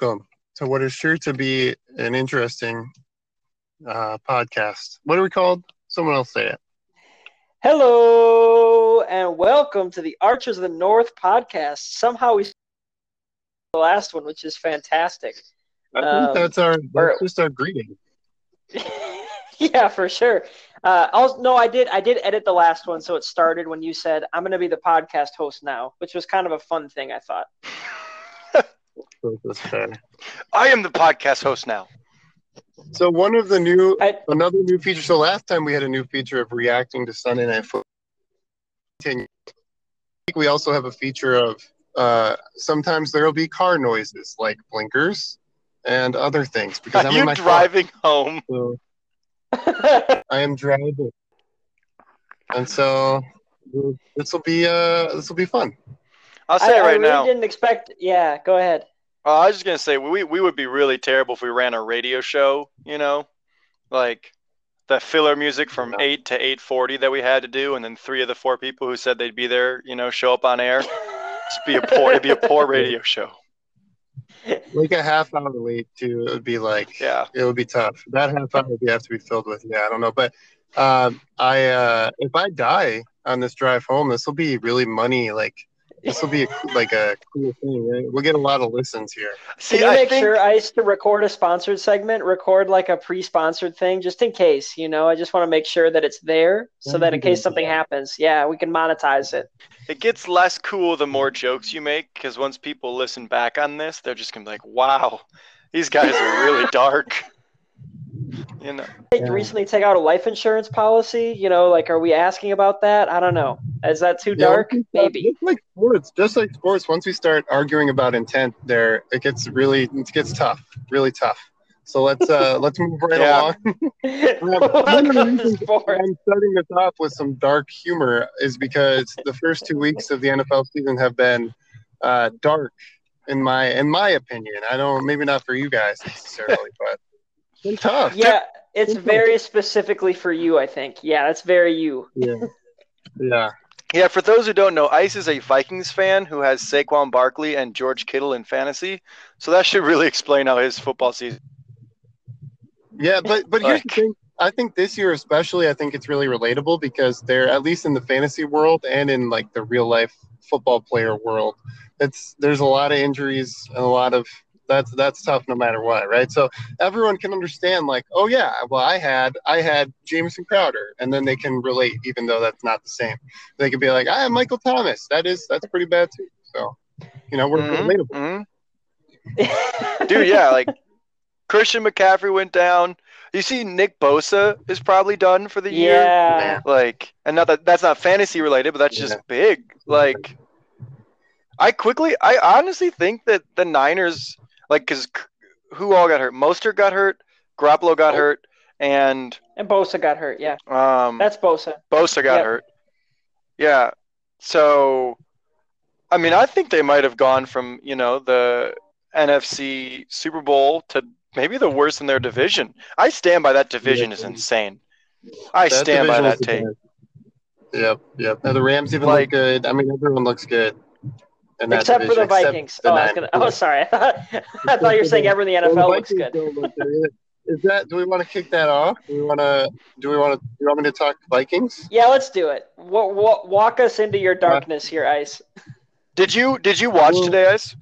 Hello and welcome to what is sure to be an interesting uh, podcast. What are we called? Someone else say it. Hello and welcome to the Archers of the North podcast. Somehow we the last one, which is fantastic. I think Um, that's our or- that's just our greeting. yeah, for sure. Uh, also, no, I did. I did edit the last one, so it started when you said, "I'm going to be the podcast host now," which was kind of a fun thing. I thought. So that's fair. I am the podcast host now. So one of the new I, another new feature. So last time we had a new feature of reacting to Sunday Night Football. I think we also have a feature of uh, sometimes there will be car noises like blinkers and other things because Are I'm you my car. driving home? So I am driving, and so this will be uh this will be fun. I'll I, say it I right really now. didn't expect. Yeah, go ahead. Uh, I was just gonna say we we would be really terrible if we ran a radio show. You know, like the filler music from Yeah. eight to eight forty that we had to do, and then three of the four people who said they'd be there, you know, show up on air. Just be a poor. It'd be a poor radio show. Like a half hour late too, it would be like Yeah. it would be tough. That half hour would have to be filled with yeah, I don't know, but um, I uh, if I die on this drive home, this will be really money. Like this will be a, like a cool thing. Right? We'll get a lot of listens here. See, Can you I make think sure Ice to record a sponsored segment, record like a pre-sponsored thing, just in case. You know, I just want to make sure that it's there, so that in case something happens, yeah, we can monetize it. it gets less cool the more jokes you make, because once people listen back on this, they're just gonna be like, "Wow, these guys are really dark." You know. Yeah. recently take out a life insurance policy. You know, like, are we asking about that? I don't know. Is that too Yeah, dark? once we start- Maybe. Just like sports, just like sports. Once we start arguing about intent, there it gets really it gets tough, really tough. So let's uh let's move right Yeah. along. one of the Welcome to reasons sport. I'm starting this off with some dark humor is because the first two weeks of the NFL season have been uh, dark in my in my opinion. I don't maybe not for you guys necessarily, but it's tough. Yeah, it's very specifically for you. I think. Yeah, that's very you. yeah, yeah. Yeah, for those who don't know, Ice is a Vikings fan who has Saquon Barkley and George Kittle in fantasy. So that should really explain how his football season. Yeah, but but here's the thing. I think this year especially, I think it's really relatable because they're at least in the fantasy world and in like the real life football player world. It's there's a lot of injuries and a lot of that's that's tough no matter what, right? So everyone can understand like, oh yeah, well I had I had Jamison Crowder, and then they can relate even though that's not the same. They could be like, I have Michael Thomas. That is that's pretty bad too. So you know we're Mhm, relatable. mhm. Dude, yeah, like Christian McCaffrey went down. You see, Nick Bosa is probably done for the year. yeah. Like, and not that that's not fantasy related, but that's just big. Like, I quickly, I honestly think that the Niners, like, because who all got hurt? Mostert got hurt, Garoppolo got Oh. hurt, and And Bosa got hurt. Yeah, um, that's Bosa. Bosa got Yep. hurt. Yeah. So, I mean, I think they might have gone from, you know, the NFC Super Bowl to maybe the worst in their division. I stand by that division is insane. I That stand by that that is take. best. Yep, yep. Now the Rams even Like- look good. I mean, everyone looks good. In that Except for the except Vikings. the oh, I was gonna, oh, sorry. I thought you were saying everyone in the Well, the NFL looks good. look good. Is that? Do we want to kick that off? Do we want to? Do we want to? Do you want me to talk Vikings? Yeah, let's do it. Wa- wa- walk us into your darkness here, Ice. Did you did you watch Well- today, Ice?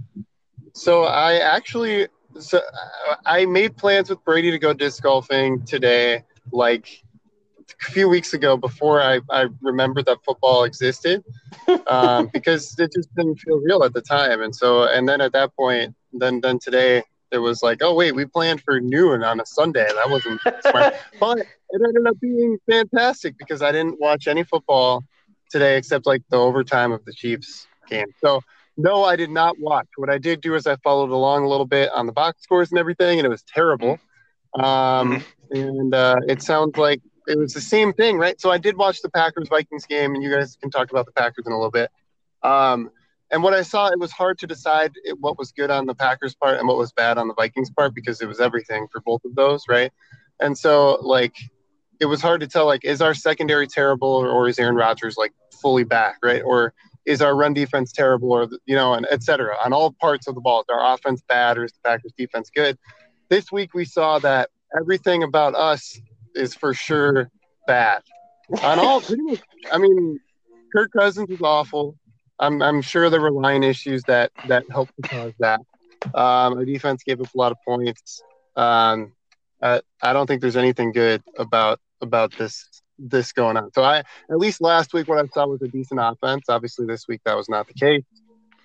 So I actually, so uh, I made plans with Brady to go disc golfing today, like a few weeks ago, before I, I remembered that football existed, um, because it just didn't feel real at the time. And so, and then at that point, then then today it was like, oh wait, we planned for noon on a Sunday. That wasn't smart, but it ended up being fantastic because I didn't watch any football today except like the overtime of the Chiefs game. So. No, I did not watch. What I did do is I followed along a little bit on the box scores and everything, and it was terrible. Um, and uh, it sounds like it was the same thing, right? So I did watch the Packers Vikings game, and you guys can talk about the Packers in a little bit. Um, and what I saw, it was hard to decide what was good on the Packers part and what was bad on the Vikings part because it was everything for both of those, right? And so, like, it was hard to tell, like, is our secondary terrible or, or is Aaron Rodgers like fully back, right? Or is our run defense terrible or you know and et cetera on all parts of the ball is our offense bad or is the packers defense good this week we saw that everything about us is for sure bad on all i mean kirk cousins is awful i'm, I'm sure there were line issues that that helped to cause that um, our defense gave up a lot of points um, I, I don't think there's anything good about about this this going on. So I at least last week what I saw was a decent offense. Obviously this week that was not the case.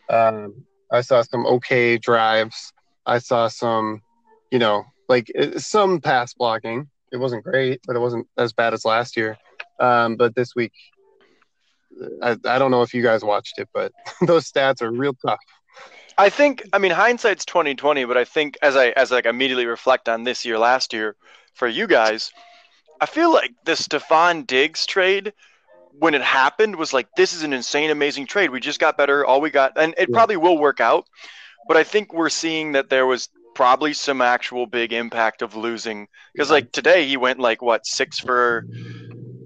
Um, I saw some okay drives. I saw some, you know, like uh, some pass blocking. It wasn't great, but it wasn't as bad as last year. Um, but this week, I, I don't know if you guys watched it, but those stats are real tough. I think I mean hindsight's twenty twenty, but I think as I as I like immediately reflect on this year last year for you guys, I feel like the Stefon Diggs trade when it happened was like this is an insane amazing trade. We just got better, all we got and it Yeah. probably will work out. But I think we're seeing that there was probably some actual big impact of losing because like today he went like what 6 for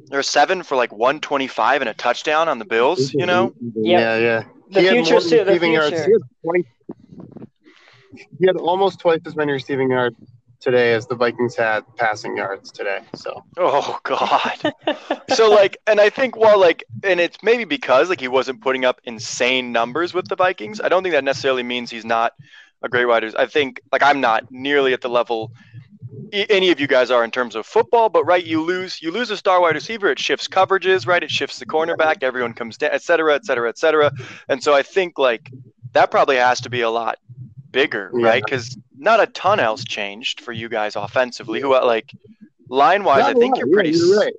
or 7 for like 125 and a touchdown on the Bills, you know? Yeah, yeah. The He had future, too. The receiving yards. He had, twice, he had almost twice as many receiving yards today as the Vikings had passing yards today. So Oh god. so like and I think while like and it's maybe because like he wasn't putting up insane numbers with the Vikings. I don't think that necessarily means he's not a great receiver. I think like I'm not nearly at the level any of you guys are in terms of football, but right, you lose you lose a star wide receiver, it shifts coverages, right? It shifts the cornerback, everyone comes down, et cetera, et cetera, et cetera. And so I think like that probably has to be a lot bigger, Yeah. right? Because not a ton else changed for you guys offensively. Who like line wise, I think you're Yeah, pretty. you're right.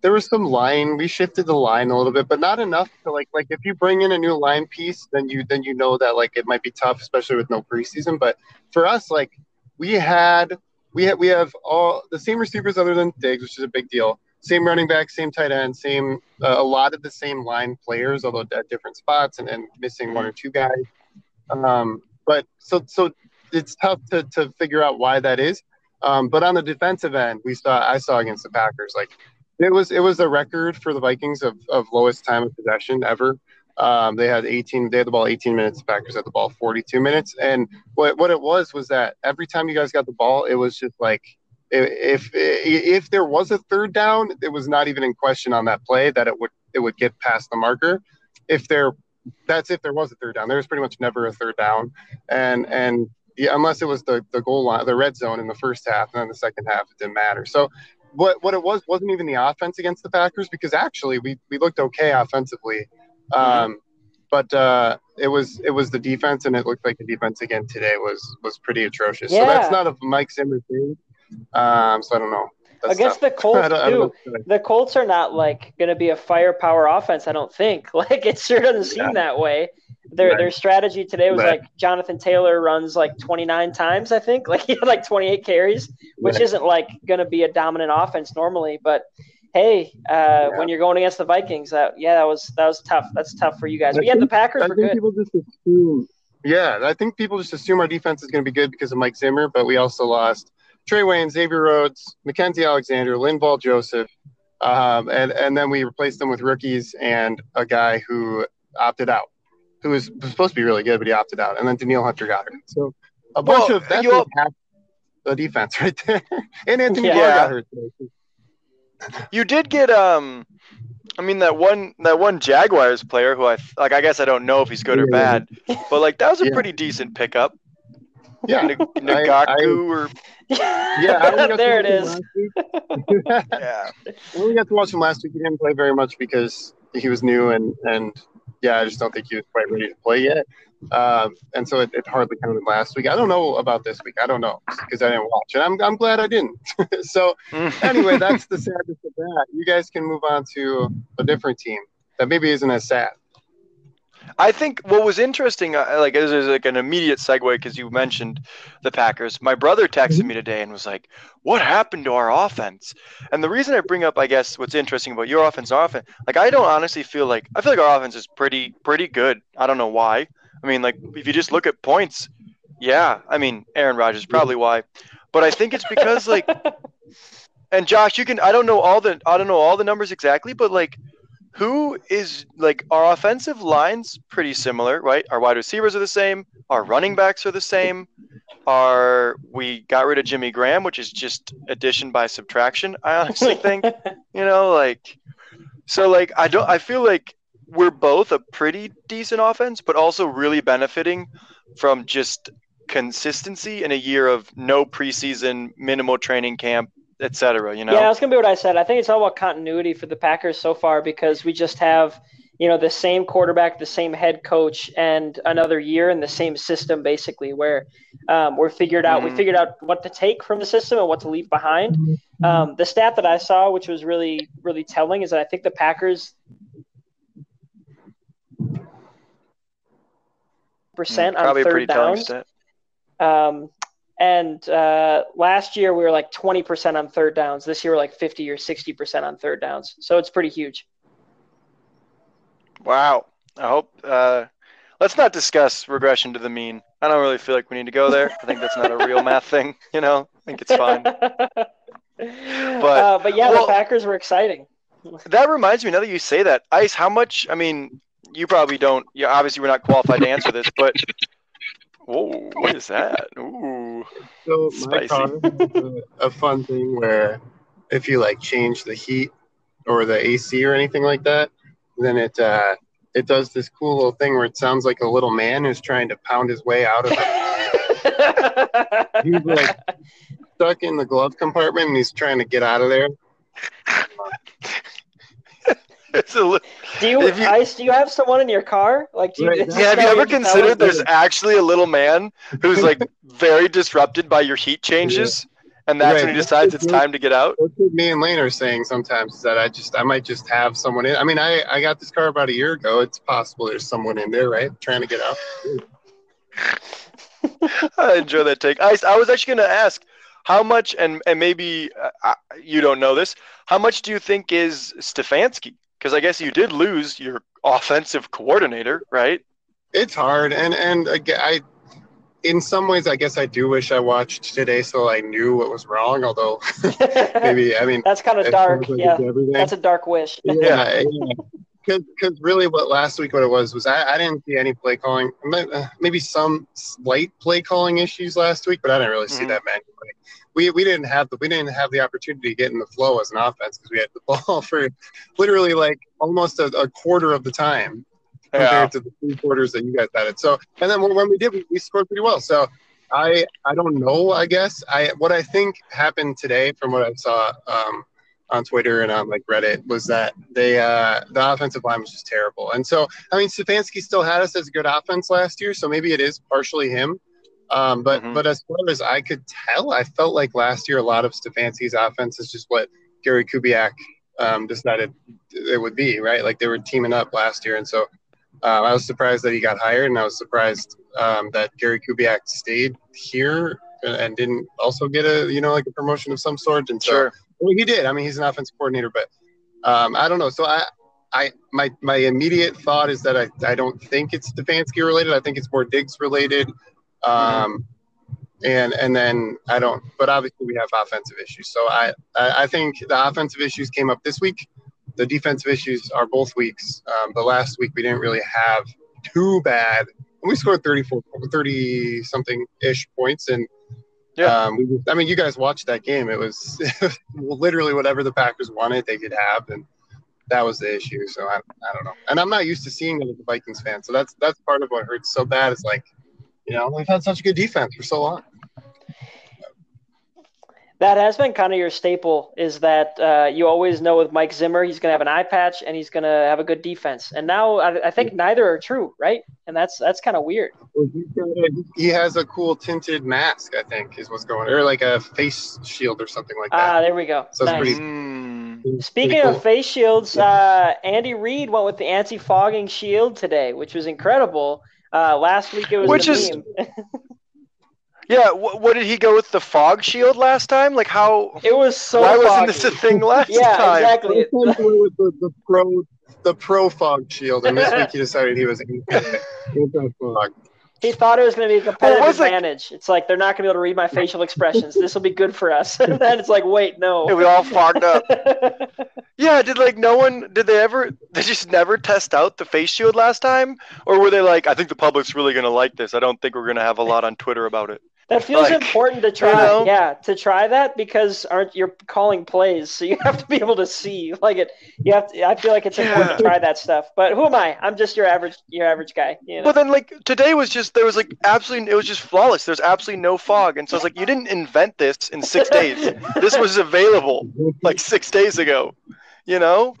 There was some line. We shifted the line a little bit, but not enough to like like if you bring in a new line piece, then you then you know that like it might be tough, especially with no preseason. But for us, like we had we had we have all the same receivers other than Diggs, which is a big deal. Same running back, same tight end, same uh, a lot of the same line players, although at different spots and, and missing one or two guys. Um, but so so it's tough to, to figure out why that is. Um, but on the defensive end, we saw I saw against the Packers like it was it was a record for the Vikings of, of lowest time of possession ever. Um, they had 18. They had the ball 18 minutes. The Packers had the ball 42 minutes. And what what it was was that every time you guys got the ball, it was just like if if there was a third down, it was not even in question on that play that it would it would get past the marker. If there, that's if there was a third down. There was pretty much never a third down, and and yeah, unless it was the the goal line, the red zone in the first half, and then the second half, it didn't matter. So what what it was wasn't even the offense against the Packers because actually we we looked okay offensively. Um, but uh, it was it was the defense, and it looked like the defense again today was was pretty atrocious. So that's not a Mike Zimmer thing. Um, so I don't know. That's Against tough. the Colts I don't- I don't too. what to say. The Colts are not like going to be a firepower offense. I don't think. Like it sure doesn't seem Yeah. that way. Their Right. their strategy today was Right. like Jonathan Taylor runs like 29 times. I think like he had like 28 carries, which Right. isn't like going to be a dominant offense normally. But hey, uh, when you're going against the Vikings, that yeah, that was that was tough. That's tough for you guys. I But yeah, the Packers I were think good. people just assume. Yeah, I think people just assume our defense is going to be good because of Mike Zimmer, but we also lost Trae Waynes, Xavier Rhodes, Mackensie Alexander, Linval Joseph, um, and and then we replaced them with rookies and a guy who opted out, who was, was supposed to be really good, but he opted out, and then Danielle Hunter got hurt. So a bunch Well, of that's you all- half the defense right there, and Anthony Yeah. Barr got hurt today. You did get um I mean that one that one Jaguars player who I like I guess I don't know if he's good or Yeah. bad, but like that was a Yeah. pretty decent pickup. Yeah, N- Ngakoue or yeah. I got there it watch him is. last week. yeah. I only got to watch him last week. He didn't play very much because he was new and and yeah, I just don't think he was quite ready to play yet. Um, and so it, it hardly counted last week. I don't know about this week. I don't know because I didn't watch, and I'm I'm glad I didn't. so anyway, that's the sadness of that. You guys can move on to a different team that maybe isn't as sad. I think what was interesting, uh, like this is like an immediate segue because you mentioned the Packers. My brother texted me today and was like, "What happened to our offense?" And the reason I bring up, I guess, what's interesting about your offense, our offense, like I don't honestly feel like I feel like our offense is pretty pretty good. I don't know why. I mean, like if you just look at points, yeah. I mean, Aaron Rodgers probably why, but I think it's because like, and Josh, you can I don't know all the I don't know all the numbers exactly, but like who is like our offensive lines pretty similar, right? Our wide receivers are the same, our running backs are the same. Our we got rid of Jimmy Graham, which is just addition by subtraction. I honestly think, you know, like so like I don't I feel like we're both a pretty decent offense, but also really benefiting from just consistency in a year of no preseason, minimal training camp, etc. You know. Yeah, that's gonna be what I said. I think it's all about continuity for the Packers so far because we just have you know the same quarterback, the same head coach, and another year in the same system, basically, where um, we're figured out. Mhm. We figured out what to take from the system and what to leave behind. Um, the stat that I saw, which was really really telling, is that I think the Packers percent on Mm, pretty third downs. Um, and uh, last year we were like 20% on third downs. This year we're like 50 or 60% on third downs. So it's pretty huge. Wow. I hope. Uh, let's not discuss regression to the mean. I don't really feel like we need to go there. I think that's not a real math thing. You know, I think it's fine. but, uh, but yeah, well- the Packers were exciting. That reminds me. Now that you say that, Ice, how much? I mean, you probably don't. Yeah, obviously we're not qualified to answer this, but whoa, what is that? Ooh, So Spicy. my car is a, a fun thing where if you like change the heat or the AC or anything like that, then it uh, it does this cool little thing where it sounds like a little man who's trying to pound his way out of it. He's like stuck in the glove compartment and he's trying to get out of there. it's a li- do you, you- Ice? Do you have someone in your car? Like, do you, Right. yeah. Have you ever can tell us considered that- there's actually a little man who's like very disrupted by your heat changes, and that's when he decides it's time to get out? That's what me and Lane are saying sometimes is that I just I might just have someone in. I mean, I I got this car about a year ago. It's possible there's someone in there, right, trying to get out. I enjoy that take. I, I was actually going to ask how much, and and maybe uh, uh, you don't know this. How much do you think is Stefanski? Because I guess you did lose your offensive coordinator, right? It's hard, and and again, I, in some ways, I guess I do wish I watched today so I knew what was wrong. Although maybe I mean, That's kind of dark. like Yeah, that's a dark wish. yeah, because really what last week what it was was I, I didn't see any play calling uh, maybe some slight play calling issues last week but I didn't really see Mhm. that many Like, we, we didn't have the we didn't have the opportunity to get in the flow as an offense because we had the ball for literally like almost a, a quarter of the time compared Yeah. to the three quarters that you guys had it so and then when we did we, we scored pretty well so I I don't know I guess I what I think happened today from what I saw um, on Twitter and on like Reddit was that they uh, the offensive line was just terrible. And so I mean Stefanski still had us as a good offense last year, so maybe it is partially him. Um, but Mhm. but as far as I could tell, I felt like last year a lot of Stefanski's offense is just what Gary Kubiak um, decided it would be, right? Like they were teaming up last year, and so uh, I was surprised that he got hired, and I was surprised um, that Gary Kubiak stayed here and- and didn't also get a you know like a promotion of some sort. And so Sure. well, he did. I mean, he's an offensive coordinator, but um, I don't know. So I, I, my, my immediate thought is that I, I don't think it's Stefanski related. I think it's more Diggs related. Um, and and then I don't. But obviously, we have offensive issues. So I, I, I think the offensive issues came up this week. The defensive issues are both weeks. Um, but last week we didn't really have too bad. We scored 34, 30 something ish points, and Yeah. um, we I mean, you guys watched that game. It was literally whatever the Packers wanted, they could have, and that was the issue. So I, I don't know. And I'm not used to seeing it as a Vikings fan. So that's that's part of what hurts so bad. Is like, you know, we've had such a good defense for so long. That has been kind of your staple. Is that uh, you always know with Mike Zimmer, he's going to have an eye patch and he's going to have a good defense. And now I, I think neither are true, right? And that's that's kind of weird. He has a cool tinted mask. I think is what's going, on, or like a face shield or something like that. Ah, there we go. So Nice. pretty- Mm. Speaking pretty of face shields, uh, Andy Reid went with the anti-fogging shield today, which was incredible. Uh, last week it was Which the is- meme. Yeah. Wh- what did he go with the fog shield last time? Like how? It was so. why wasn't this a thing last Yeah, time? exactly. Sometimes he went with the, the pro the pro fog shield, and this week he decided he was anti fog. He thought it was going to be a competitive was it- advantage. It's like they're not going to be able to read my facial expressions. This will be good for us. and then it's like, wait, no. we all fogged up. Yeah, did like no one did they ever they just never test out the face shield last time? Or were they like, I think the public's really gonna like this. I don't think we're gonna have a lot on Twitter about it. That feels Like, important to try. you know? Yeah, to try that because aren't you're calling plays, so you have to be able to see. Like it, you have. To, I feel like it's important Yeah. to try that stuff. But who am I? I'm just your average, your average guy. You know. But then like today was just there was like absolutely it was just flawless. There's absolutely no fog. And so it's like you didn't invent this in six days. This was available like six days ago. You know?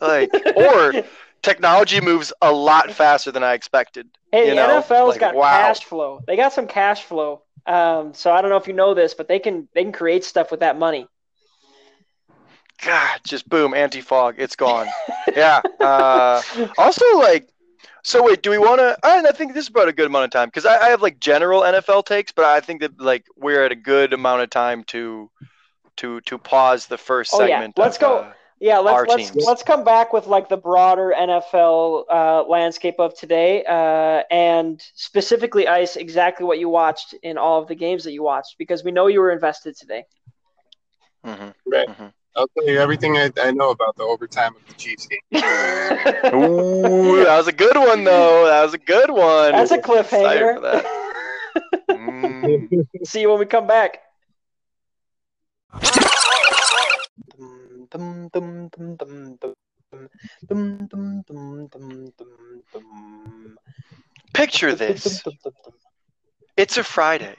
Like or technology moves a lot faster than I expected. Hey, you the know, NFL's like, got wow. cash flow. They got some cash flow. Um, so I don't know if you know this, but they can they can create stuff with that money. God, just boom, anti fog, it's gone. yeah. Uh, also, like, so wait, do we want to? I I think this is about a good amount of time because I, I have like general NFL takes, but I think that like we're at a good amount of time to to to pause the first Oh, yeah. segment. Let's of, go. uh, Yeah, let's let's teams. let's come back with like the broader NFL uh, landscape of today, uh, and specifically ice exactly what you watched in all of the games that you watched because we know you were invested today. mhm. I'll tell you everything I, I know about the overtime of the Chiefs game. Ooh, that was a good one though. That was a good one. That's a Excited for cliffhanger. that. Mm. See you when we come back. Dum, dum, dum, dum, dum, dum, dum, dum, dum, dum, dum. Picture this. It's a Friday.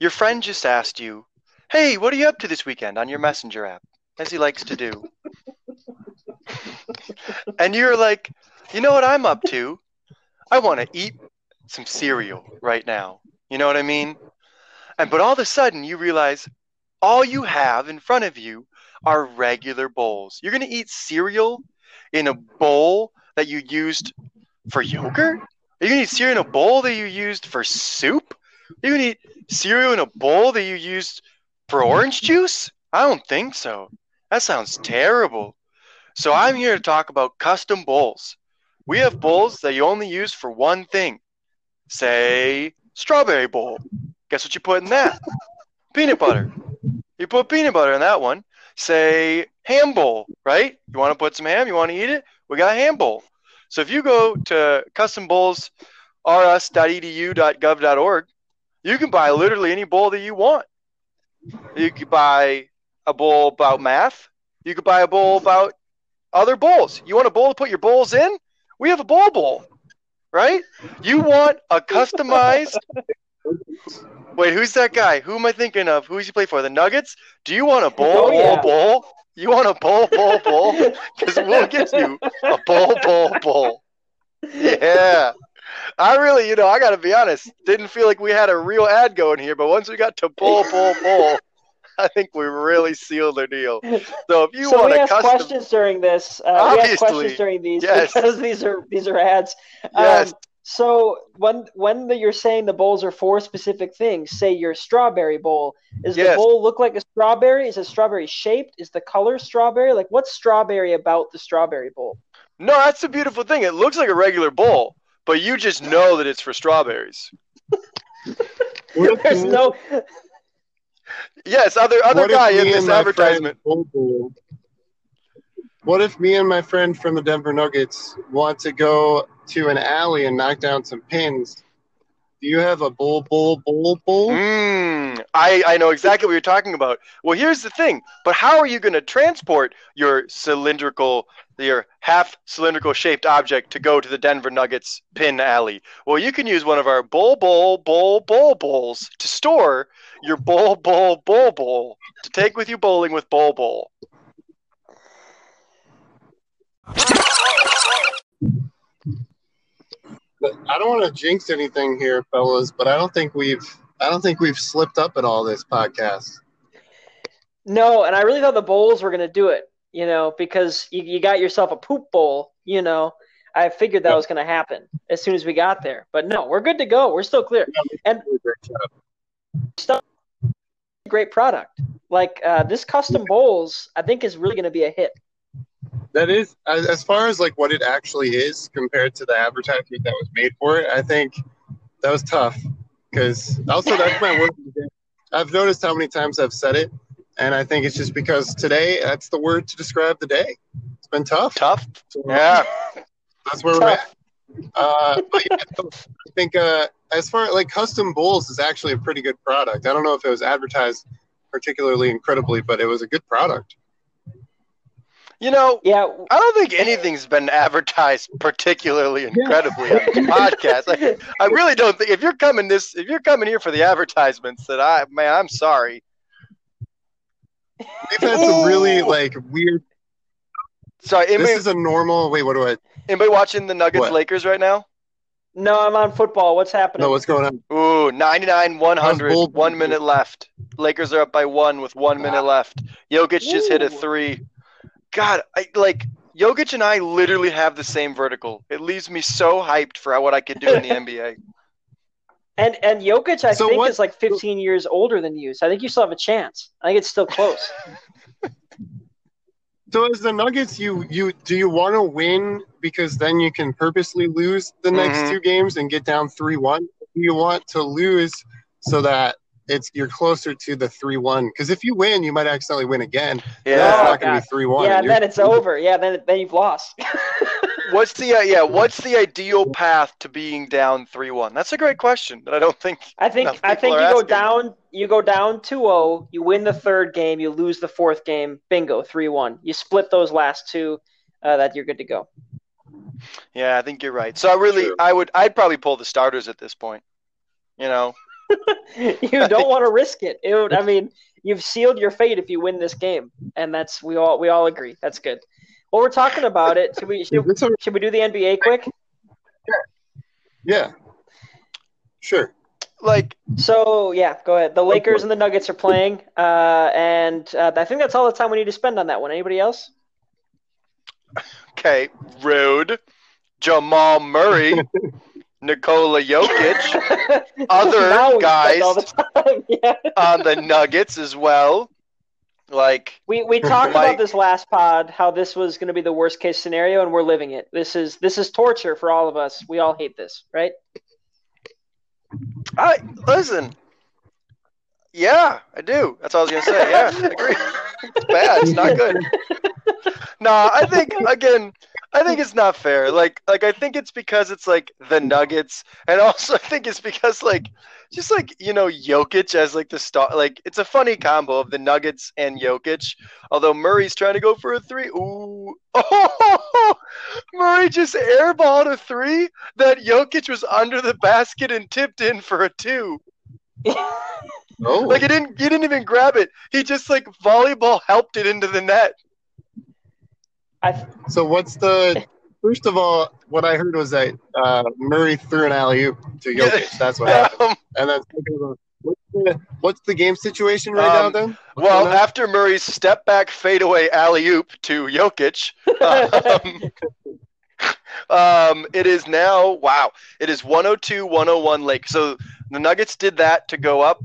Your friend just asked you, Hey, what are you up to this weekend on your messenger app? As he likes to do. and you're like, You know what I'm up to? I want to eat some cereal right now. You know what I mean? And but all of a sudden you realize all you have in front of you are regular bowls. You're going to eat cereal in a bowl that you used for yogurt? Are you going to eat cereal in a bowl that you used for soup? Are you going to eat cereal in a bowl that you used for orange juice? I don't think so. That sounds terrible. So I'm here to talk about custom bowls. We have bowls that you only use for one thing. Say, strawberry bowl. Guess what you put in that? Peanut butter. You put peanut butter in that one. Say, ham bowl, right? You want to put some ham? You want to eat it? We got ham bowl. So if you go to custombowls.rs.edu.gov.org, you can buy literally any bowl that you want. You could buy a bowl about math. You could buy a bowl about other bowls. You want a bowl to put your bowls in? We have a bowl bowl, right? You want a customized. Wait, who's that guy? Who am I thinking of? Who does he play for? The Nuggets? Do you want a bowl Oh, bowl yeah. bowl? You want a bowl bowl bowl? Because we'll get you a bowl bowl bowl. Yeah. I really, you know, I got to be honest, didn't feel like we had a real ad going here, but once we got to bowl, bowl, bowl, I think we really sealed the deal. So if you so want we a ask custom, questions during this. Uh, we ask Obviously. questions during these Yes. because these are these are ads. yes, Um, so when when the, you're saying the bowls are for specific things, say your strawberry bowl, does the bowl look like a strawberry? Is it strawberry shaped? Is the color strawberry? Like what's strawberry about the strawberry bowl? no, that's the beautiful thing. It looks like a regular bowl, but you just know that it's for strawberries. There's no Yes, other other What guy in this advertisement. friend Bobo- What if me and my friend from the Denver Nuggets want to go to an alley and knock down some pins? Do you have a bowl, bowl, bowl, bowl? Mm, I, I know exactly what you're talking about. Well, here's the thing. But how are you going to transport your cylindrical, your half cylindrical shaped object to go to the Denver Nuggets pin alley? Well, you can use one of our bowl, bowl, bowl, bowl bowls to store your bowl, bowl, bowl, bowl to take with you bowling with bowl, bowl. I don't want to jinx anything here, fellas, but I don't think we've I don't think we've slipped up at all this podcast. no, and I really thought the bowls were gonna do it, you know, because you, you got yourself a poop bowl, you know. I figured that was gonna happen as soon as we got there. But no, we're good to go. We're still clear. And stuff great product. Like uh, this custom bowls, I think is really going to be a hit. That is as as far as like what it actually is compared to the advertisement that was made for it. I think that was tough because also that's my word. of the day. I've noticed how many times I've said it, and I think it's just because today that's the word to describe the day. It's been tough. Tough. So Yeah. that's where we're at. Uh, but yeah, I think uh, as far like custom bowls is actually a pretty good product. I don't know if it was advertised particularly incredibly, but it was a good product. You know, Yeah, I don't think anything's been advertised particularly incredibly on the podcast. Like, I really don't think if you're coming this if you're coming here for the advertisements, that I man, I'm sorry. We've had some really like weird. Sorry, This is a normal. Wait, what do I? anybody watching the Nuggets What? Lakers right now? no, I'm on football. What's happening? No, what's going on? Ooh, 99 100. One minute left. Lakers are up by one with one minute left. Jokic just hit a three. God, I like Jokic and I literally have the same vertical. It leaves me so hyped for what I could do in the NBA. And and Jokic, I So think, what- is like 15 years older than you. So I think you still have a chance. I think it's still close. So as the Nuggets, you you do you want to win because then you can purposely lose the next Mhm. two games and get down three one? Do you want to lose so that it's you're closer to the three one? Because if you win, you might accidentally win again. Yeah, it's Oh, not going to God. be three one. yeah, and then it's over. Yeah, then then you've lost. What's the uh, yeah? What's the ideal path to being down three one? That's a great question that I don't think. I think I think you are go asking. down you go down 2-0, you win the third game, you lose the fourth game, bingo, 3-1. You split those last two, uh, that you're good to go. Yeah, I think you're right. So I really, True. I would, I'd probably pull the starters at this point. You know, you don't want to risk it. It would, I mean, you've sealed your fate if you win this game, and that's we all we all agree. That's good. Well, we're talking about it. Should we should, It's a- should we do the NBA quick? yeah, sure. like So yeah, go ahead. The Lakers and the Nuggets are playing, uh, and uh, I think that's all the time we need to spend on that one. Anybody else? okay, rude. Jamal Murray, Nikola Jokic Other guys- the. Yeah. on the Nuggets as well. Like, We we talked about this last pod how this was going to be the worst case scenario, and we're living it. This is this is torture for all of us. We all hate this, right? I listen. Yeah, I do. That's all I was gonna say. Yeah, I agree. It's bad. It's not good. No, I think again, I think it's not fair. Like, like I think it's because it's like the Nuggets, and also I think it's because like, just like you know, Jokic as like the star. Like, it's a funny combo of the Nuggets and Jokic. Although Murray's trying to go for a three. Ooh, oh, Murray just airballed a three that Jokic was under the basket and tipped in for a two. Oh, Like, he didn't, he didn't even grab it. He just like volleyball helped it into the net. I, so what's the? First of all, what I heard was that uh, Murray threw an alley oop to Jokic. That's what happened. Um, And then second of all, what's the, what's the game situation right Um, now? Then What's well, after Murray's step back fadeaway alley oop to Jokic, um, um, it is now wow. It is 102 101 Lake. So the Nuggets did that to go up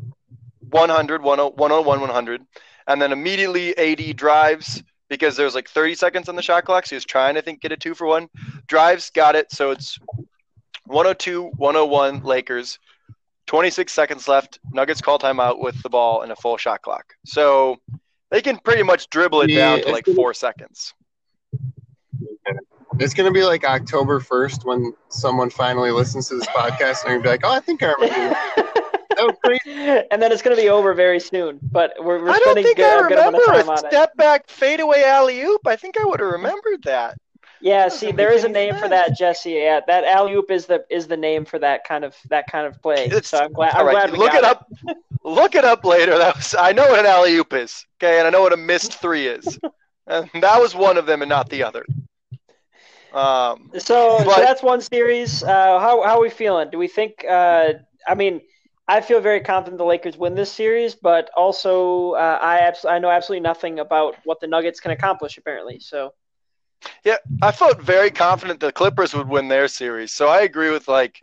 100 101 100, and then immediately AD drives because there's like 30 seconds on the shot clock. So he was trying to think get a two for one. Drives, got it. So it's 102 101 Lakers. 26 seconds left. Nuggets call timeout with the ball and a full shot clock. So they can pretty much dribble it Yeah, down to like gonna- four seconds. it's going to be like October first when someone finally listens to this podcast and they're be like, "Oh, I think I remember." that was great. and then it's going to be over very soon. But we're, we're I don't spending think good, I a good amount remember of time a step back fadeaway alley oop. I think I would have remembered that. Yeah, Doesn't see, there is a any name for that, Jesse. Yeah, that alley oop is the is the name for that kind of that kind of play. It's- so I'm glad. I'm All right, glad we look got it up. look it up later. That was I know what an alley oop is. Okay, and I know what a missed three is. and that was one of them and not the other. Um, So, so that's one series. Uh, how how are we feeling? Do we think? Uh, I mean, I feel very confident the Lakers win this series, but also uh, I abs- I know absolutely nothing about what the Nuggets can accomplish. Apparently, so Yeah, I felt very confident the Clippers would win their series. So I agree with like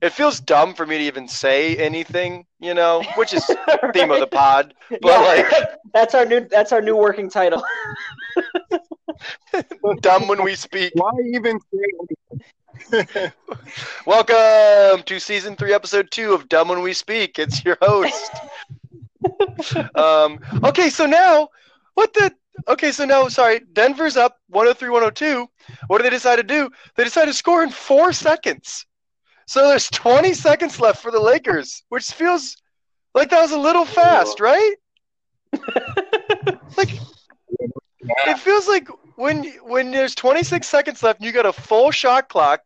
it feels dumb for me to even say anything, you know, which is theme of the pod. But Yeah, like that's our new that's our new working title. dumb when we speak. Why even say? Welcome to season three, episode two of Dumb When We Speak. It's your host. um, okay, so now, what the? Okay, so now, sorry, Denver's up 103 102. What do they decide to do? They decide to score in four seconds. So there's 20 seconds left for the Lakers, which feels like that was a little fast, right? like, it feels like when when there's 26 seconds left and you got a full shot clock,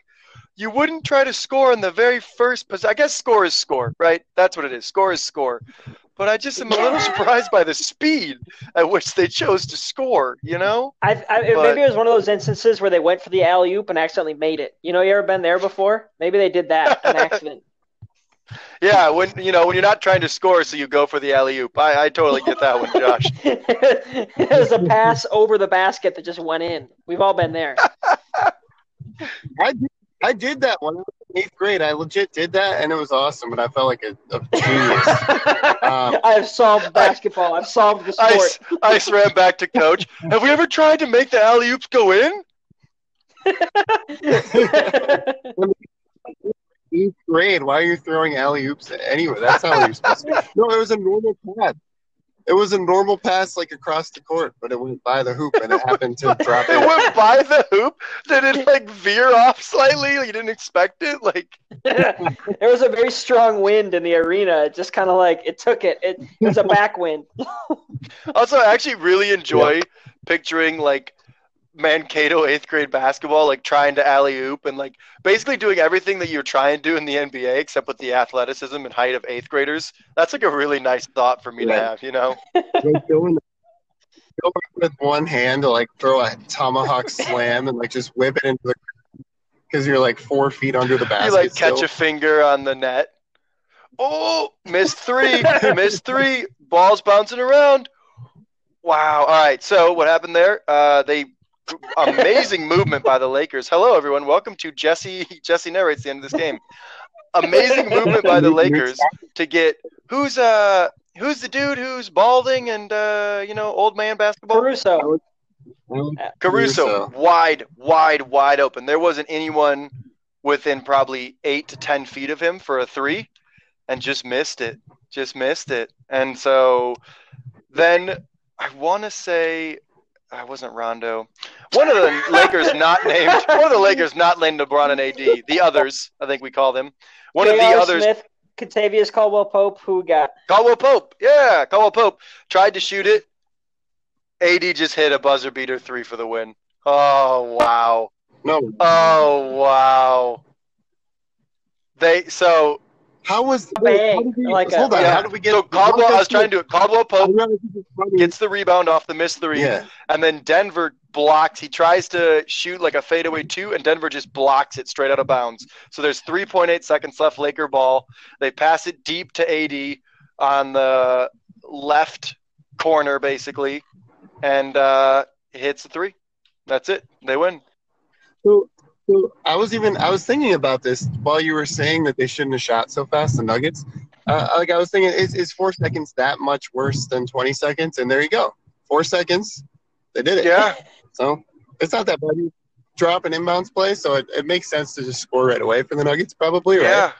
you wouldn't try to score in the very first possession. I guess score is score, right? That's what it is. Score is score. But I just am a little surprised by the speed at which they chose to score. You know, I, I But- maybe it was one of those instances where they went for the alley oop and accidentally made it. You know, you ever been there before? Maybe they did that on accident. yeah. When you know when you're not trying to score, so you go for the alley oop. I, I totally get that one, Josh. it was a pass over the basket that just went in. We've all been there. I did, I did that I in eighth grade. I legit did that, and it was awesome. And I felt like a, a genius. Um, I've solved basketball. I've solved the sport. Ice, Ice ran back to coach. Have we ever tried to make the alley oops go in? eighth grade. Why are you throwing alley oops anyway? That's how you're supposed to. No, it was a normal pass. It was a normal pass, like across the court, but it went by the hoop, and it happened to drop It it. went by the hoop. Did it like veer off slightly? You didn't expect it? Like there was a very strong wind in the arena. It just kind of like it took it. It, it was a backwind. also I actually really enjoy picturing like Mankato eighth grade basketball, like trying to alley oop and like basically doing everything that you're trying to do in the NBA except with the athleticism and height of eighth graders. That's like a really nice thought for me to have, you know? Like going, going with one hand to like throw a tomahawk slam and like just whip it into the because you're like four feet under the basket. You like catch still. a finger on the net. Oh, missed three, missed three. Balls bouncing around. Wow. All right. So what happened there? Uh, they amazing movement by the Lakers. Hello, everyone. Welcome to Jesse. Jesse narrates the end of this game. Amazing movement by the Lakers to get who's uh who's the dude who's balding and uh you know old man basketball. Caruso. Caruso, wide, wide, wide open. There wasn't anyone within probably eight to ten feet of him for a three, and just missed it. Just missed it. And so then I want to say I wasn't Rondo. One of the Lakers not named. One of the Lakers not named LeBron and AD. The others, I think we call them. One of the J.R. others, Smith, Kentavious Caldwell Pope. Who we got? Caldwell Pope. Yeah, Caldwell Pope tried to shoot it. AD just hit a buzzer beater three for the win. Oh wow. No, Oh wow. They so how was Bang, how did we, like a- hold on? yeah. How did we get? so Caldwell I was trying to do it. Caldwell I Pope realized this is funny. gets the rebound off the missed three, Yeah, and then Denver blocks. He tries to shoot like a fadeaway two, and Denver just blocks it straight out of bounds. So there's 3.8 seconds left. Laker ball. They pass it deep to AD on the left corner, basically, and uh, hits the three. That's it. They win. So, so I was even I was thinking about this while you were saying that they shouldn't have shot so fast. The Nuggets, uh, like I was thinking, is, is four seconds that much worse than twenty seconds? And there you go, four seconds, they did it. Yeah. So it's not that bad. You drop an inbounds play, so it, it makes sense to just score right away for the Nuggets, probably, right? Yeah.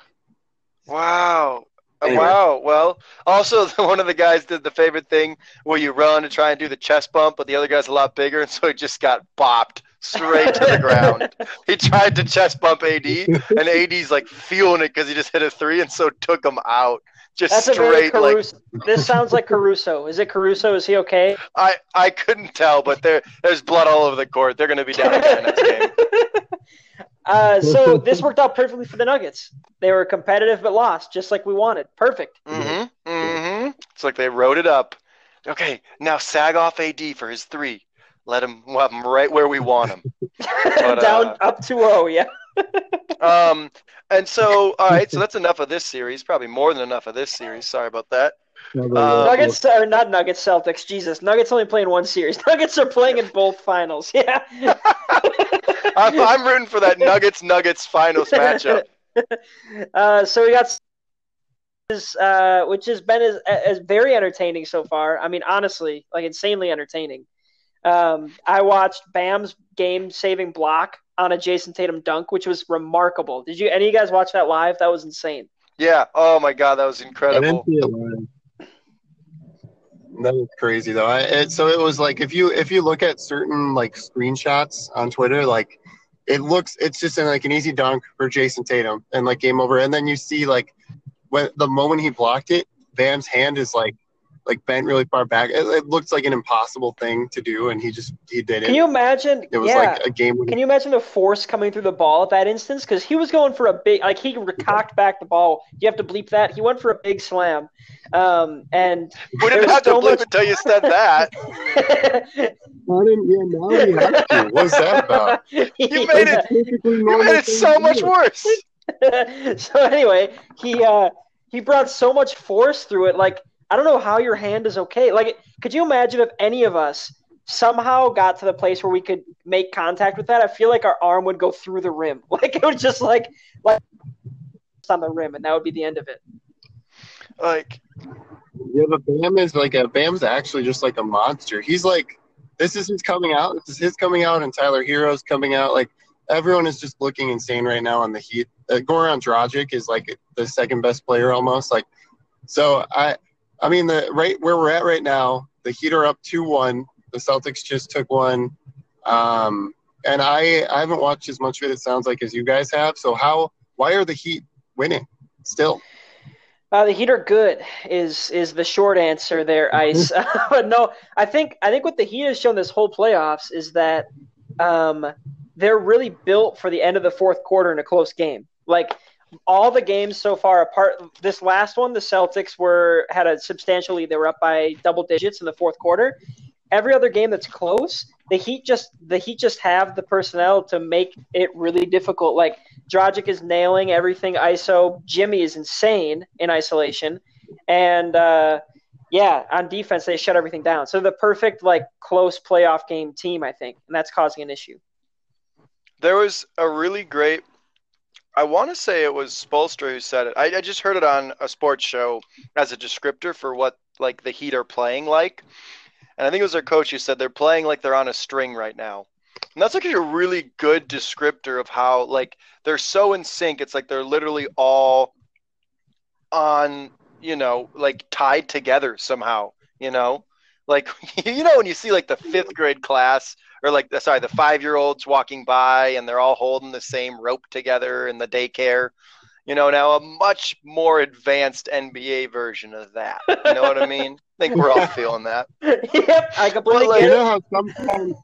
Wow. Anyway. Wow. Well, also one of the guys did the favorite thing where you run to try and do the chest bump, but the other guy's a lot bigger, and so he just got bopped straight to the ground. He tried to chest bump AD, and AD's like feeling it because he just hit a three, and so took him out. Just That's straight like this sounds like Caruso. Is it Caruso? Is he okay? I I couldn't tell, but there there's blood all over the court. They're going to be down again next game. Uh, so this worked out perfectly for the Nuggets. They were competitive but lost, just like we wanted. Perfect. Mm-hmm. Mm-hmm. It's like they wrote it up. Okay, now sag off AD for his three. Let him we'll have him right where we want him. But, Down uh, up 2-0, yeah. Um, and so all right, so that's enough of this series. Probably more than enough of this series. Sorry about that. Uh, Nuggets are not Nuggets Celtics. Jesus, Nuggets only playing one series. Nuggets are playing in both finals. Yeah. I'm, I'm rooting for that Nuggets Nuggets finals matchup. uh, so we got uh, which has been as, as very entertaining so far. I mean, honestly, like insanely entertaining. Um, I watched Bam's game-saving block on a Jayson Tatum dunk, which was remarkable. Did you any of you guys watch that live? That was insane. Yeah. Oh my god, that was I didn't incredible. That was crazy though. I, it, so it was like if you if you look at certain like screenshots on Twitter, like it looks it's just in like an easy dunk for Jayson Tatum and like game over. And then you see like when the moment he blocked it, Bam's hand is like like bent really far back. It, it looks like an impossible thing to do, and he just he did it. Can you imagine? it was yeah. like a game. Can you imagine the force coming through the ball at that instance? Because he was going for a big, like he cocked back the ball. You have to bleep that. He went for a big slam, um, and We didn't There was have to bleep much- until you said that. I didn't, yeah, now we have to. What's that about? You made it. You made it so much worse. so anyway, he uh, he brought so much force through it. Like I don't know how your hand is okay. Like, could you imagine if any of us somehow got to the place where we could make contact with that? I feel like our arm would go through the rim. Like it would just like like on the rim, and that would be the end of it. Like, Yeah, but Bam is like a Bam's actually just like a monster. He's like, this is his coming out. This is his coming out, and Tyler Herro's coming out. Like everyone is just looking insane right now on the Heat. Uh, Goran Dragic is like the second best player almost. Like, so I, I mean the right where we're at right now, the Heat are up two one. The Celtics just took one, um, and I I haven't watched as much of it. It sounds like as you guys have. So how why are the Heat winning still? Uh, the Heat are good is is the short answer there, Ice. but no, I think I think what the Heat has shown this whole playoffs is that um, they're really built for the end of the fourth quarter in a close game. Like all the games so far, apart this last one, the Celtics were had a substantially. They were up by double digits in the fourth quarter. Every other game that's close, the Heat just the Heat just have the personnel to make it really difficult. Like Dragic is nailing everything ISO. Jimmy is insane in isolation, and uh, yeah, on defense they shut everything down. So the perfect like close playoff game team, I think, and that's causing an issue. there was a really great. I want to say it was Spoelstra who said it. I, I just heard it on a sports show as a descriptor for what like the Heat are playing like, and I think it was their coach who said they're playing like they're on a string right now. And that's actually a really good descriptor of how like they're so in sync. It's like they're literally all on, you know, like tied together somehow, you know? Like you know when you see like the 5th grade class or like the sorry, the 5-year-olds walking by and they're all holding the same rope together in the daycare. You know, now a much more advanced NBA version of that. You know what I mean? I think we're all feeling that. yep, I completely Well, get You know how sometimes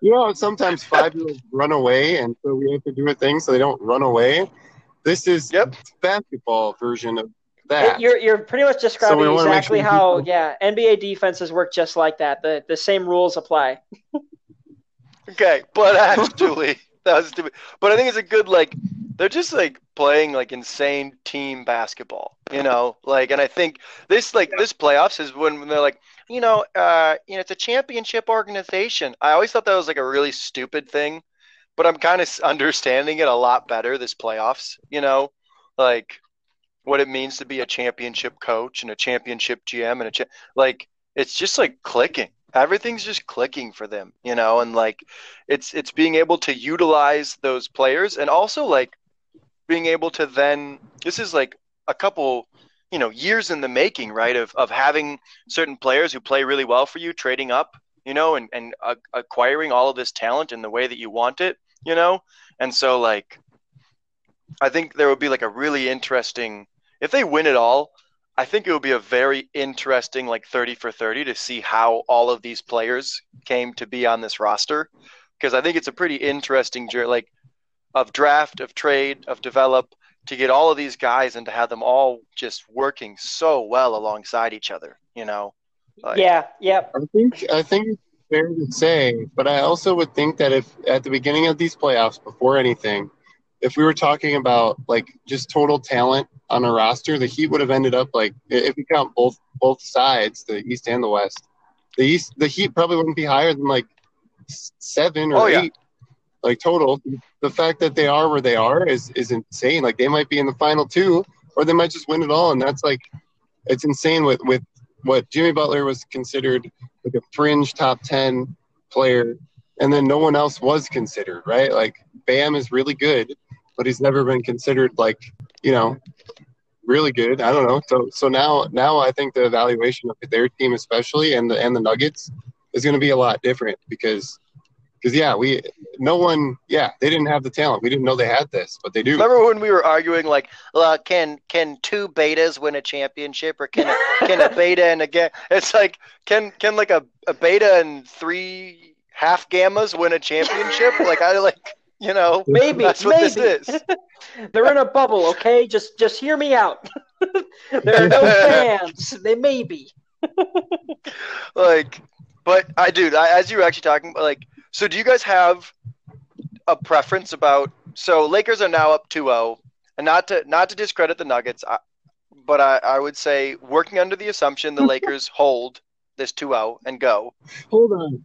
you know sometimes five year olds run away and so we have to do a thing so they don't run away? This is Yep. basketball version of that. You're you're pretty much describing we exactly sure how people- yeah NBA defenses work just like that. The the same rules apply. Okay, but actually, that was stupid. But I think it's a good like they're just like playing like insane team basketball, you know. Like, and I think this like this playoffs is when they're like, you know, uh, you know, it's a championship organization. I always thought that was like a really stupid thing, but I'm kind of understanding it a lot better this playoffs. You know, like what it means to be a championship coach and a championship GM and a cha- like it's just like clicking. Everything's just clicking for them, you know, and like it's it's being able to utilize those players and also like being able to then this is like a couple you know years in the making right of, of having certain players who play really well for you trading up you know and, and uh, acquiring all of this talent in the way that you want it you know and so like i think there would be like a really interesting if they win it all i think it would be a very interesting like 30 for 30 to see how all of these players came to be on this roster because i think it's a pretty interesting journey like of draft of trade of develop to get all of these guys and to have them all just working so well alongside each other you know Like- yeah, yep. I think I think it's fair to say, but I also would think that if at the beginning of these playoffs, before anything, if we were talking about like just total talent on a roster, the Heat would have ended up like if we count both both sides, the East and the West, the East the Heat probably wouldn't be higher than like seven or Oh, yeah. eight, like total. The fact that they are where they are is is insane. Like they might be in the final two, or they might just win it all, and that's like it's insane with with what Jimmy Butler was considered like a fringe top 10 player and then no one else was considered, right? Like Bam is really good, but he's never been considered like you know really good. I don't know. So so now now I think the evaluation of their team especially and the and the Nuggets is going to be a lot different because because yeah we no one yeah they didn't have the talent we didn't know they had this but they do Remember when we were arguing like, uh, can can two betas win a championship or can a, can a beta and again It's like can can like a, a beta and three half gammas win a championship? like I like you know Maybe, that's what maybe. this is. They're in a bubble, okay? Just just hear me out. there are no fans. They may be. like but i do I, as you were actually talking about like so do you guys have a preference about so lakers are now up 2-0 and not to not to discredit the nuggets I, but I, I would say working under the assumption the lakers hold this 2-0 and go hold on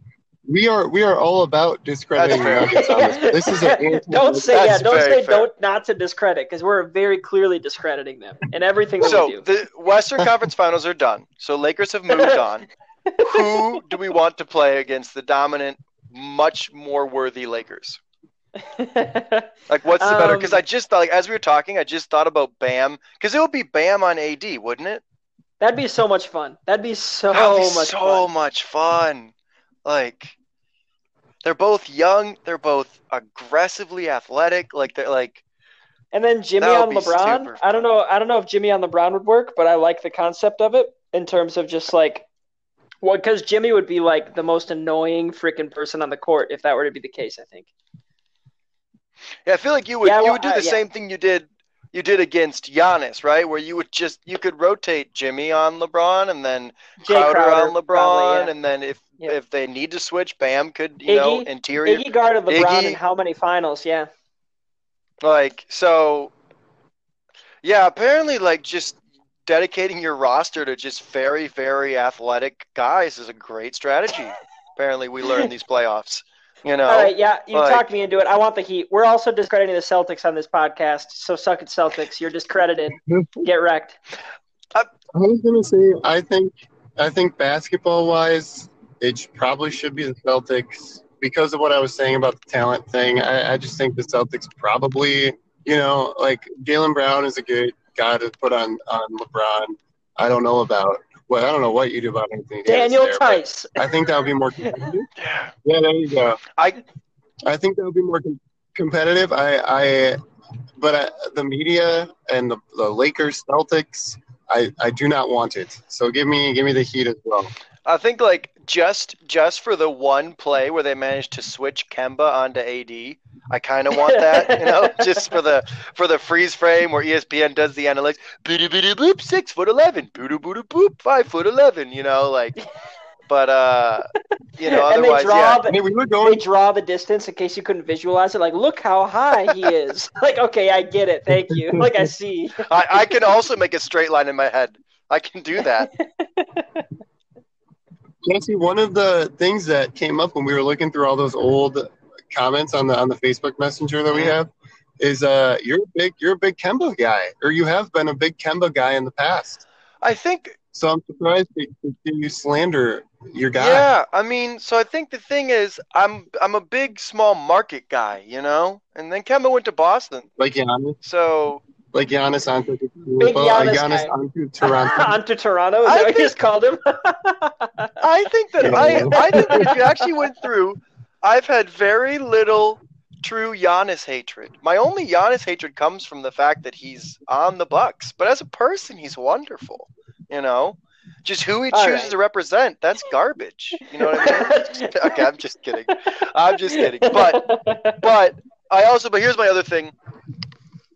we are we are all about discrediting the That's Nuggets on this. This is a don't say yeah. Don't say fair. don't not to discredit because we're very clearly discrediting them in everything that we so do. the western conference finals are done so lakers have moved on who do we want to play against the dominant much more worthy lakers Like, what's the better? Um, Because I just thought, like, as we were talking, I just thought about Bam. Because it would be Bam on AD, wouldn't it? That'd be so much fun. That'd be so That'd be much so fun. much fun. Like, they're both young. They're both aggressively athletic. Like, they're like, And then Jimmy on LeBron. I don't know. I don't know if Jimmy on LeBron would work, but I like the concept of it in terms of just like, well, because Jimmy would be like the most annoying freaking person on the court if that were to be the case. I think. yeah, I feel like you would Yeah, you would do uh, the yeah. same thing you did you did against Giannis, right? Where you would just you could rotate Jimmy on LeBron and then Jae Crowder, on LeBron, probably, yeah. and then if Yeah. if they need to switch, Bam could you know Iggy- interior Iggy guarded LeBron Iggy- in how many finals? Yeah. Like so yeah, apparently like just dedicating your roster to just very, very athletic guys is a great strategy. apparently we learned these playoffs. You know? All right. Yeah, you like- talked me into it. I want the Heat. We're also discrediting the Celtics on this podcast. So suck it, Celtics. You're discredited. Get wrecked. Uh, I was gonna say I think I think basketball wise, it probably should be the Celtics because of what I was saying about the talent thing. I, I just think the Celtics probably, you know, like Jaylen Brown is a good guy to put on on LeBron. I don't know about well, I don't know what you do about anything. Davis Daniel there, Tice. I think that would be more competitive. Yeah. Yeah, there you go. I I think that would be more com- competitive. I, I, but I, the media and the, the Lakers, Celtics, I, I do not want it. So give me, give me the Heat as well. I think like just just for the one play where they managed to switch Kemba onto AD, I kind of want that, you know, just for the for the freeze frame where ESPN does the analytics, booty booty boop, six foot eleven, booty booty boop, five foot eleven, you know, like, but uh, you know, and they draw yeah, I the mean, we were they draw the distance in case you couldn't visualize it. Like, look how high he is. like, okay, I get it. Thank you. Like, I see. I, I can also make a straight line in my head. I can do that. Jesse, one of the things that came up when we were looking through all those old comments on the on the Facebook Messenger that we have is uh you're a big you're a big Kemba guy, or you have been a big Kemba guy in the past. I think So I'm surprised to see you slander your guy. Yeah, I mean, so I think the thing is, I'm I'm a big small market guy, you know, and then Kemba went to Boston, Like Giannis, so like Giannis onto Big Giannis guy. onto Toronto. Onto Toronto. Is I that what you think- just called him? I think that I I think that if you actually went through, I've had very little true Giannis hatred. My only Giannis hatred comes from the fact that he's on the Bucks, but as a person, he's wonderful, you know. Just who he chooses right. to represent, that's garbage. You know what I mean? okay, I'm just kidding. I'm just kidding. But but I also but here's my other thing.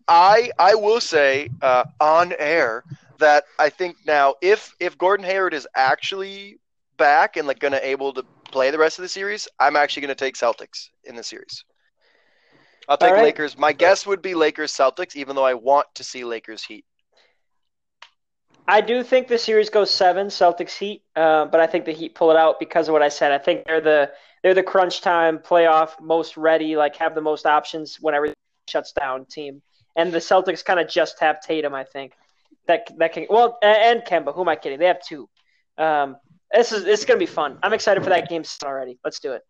I I will say uh, on air that I think now if if Gordon Hayward is actually back and like going to able to play the rest of the series, I'm actually going to take Celtics in the series. I'll take right. Lakers. My guess would be Lakers Celtics, even though I want to see Lakers Heat. I do think the series goes seven Celtics Heat, uh, but I think the Heat pull it out because of what I said. I think they're the they're the crunch time playoff most ready, like have the most options when everything shuts down team. And the Celtics kind of just have Tatum, I think. That that can well and Kemba. Who am I kidding? They have two. Um, this is this is gonna be fun. I'm excited for that game already. Let's do it.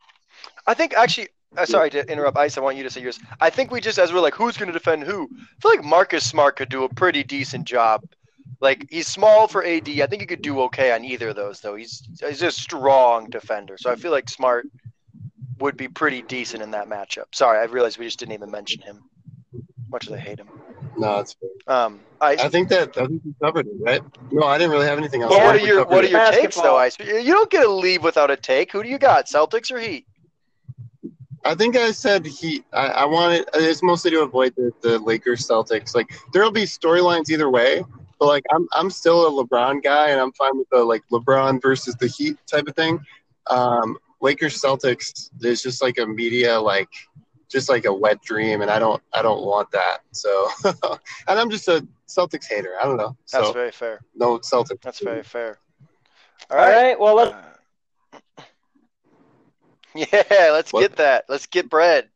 I think actually. Uh, sorry to interrupt, Ice. I want you to say yours. I think we just, as we're like, who's going to defend who? I feel like Marcus Smart could do a pretty decent job. Like he's small for AD. I think he could do okay on either of those, though. He's he's a strong defender, so I feel like Smart would be pretty decent in that matchup. Sorry, I realized we just didn't even mention him. Much as I hate him. No, it's fair. Um, I, I think that I think we covered it, right? No, I didn't really have anything else. But what are your covered what are it. your takes though, Ice? You don't get to leave without a take. Who do you got? Celtics or Heat? I think I said he. I, I wanted. It's mostly to avoid the, the Lakers Celtics. Like there'll be storylines either way, but like I'm I'm still a LeBron guy, and I'm fine with the like LeBron versus the Heat type of thing. Um, Lakers Celtics. There's just like a media like just like a wet dream, and I don't I don't want that. So, and I'm just a Celtics hater. I don't know. That's So very fair. no Celtics. That's very fair. All All right. right. Well, let's. Yeah, let's What? get that. Let's get bread.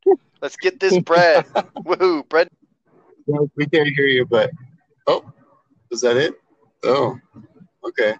Let's get this bread. Woohoo, bread. No, we can't hear you, but oh, is that it? Oh, okay.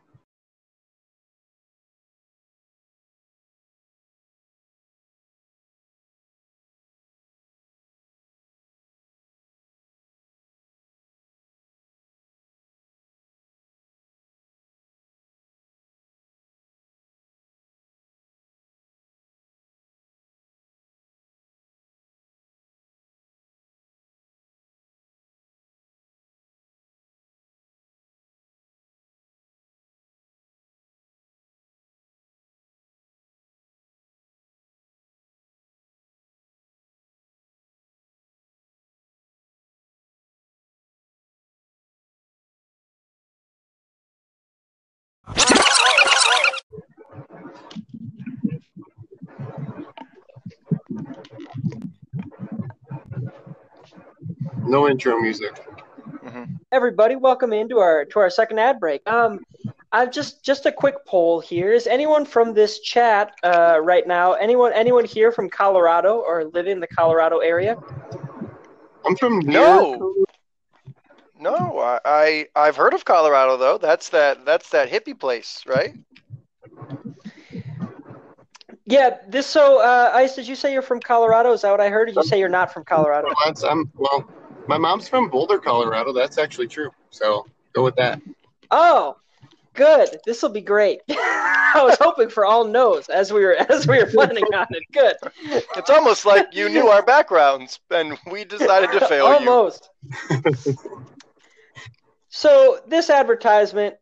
No intro music. everybody welcome into our to our second ad break um i've just just a quick poll here is anyone from this chat uh, right now anyone anyone here from colorado or live in the colorado area I'm from. No. No, I, I I've heard of Colorado though. That's that that's that hippie place, right? yeah this so uh ice did you say you're from colorado is that what i heard did you say you're not from colorado Well, I'm well. My mom's from Boulder, Colorado. That's actually true. So go with that. oh good this will be great i was hoping for all no's as we were as we were planning on it good It's almost like you knew our backgrounds and we decided to fail you. Almost. so this advertisement,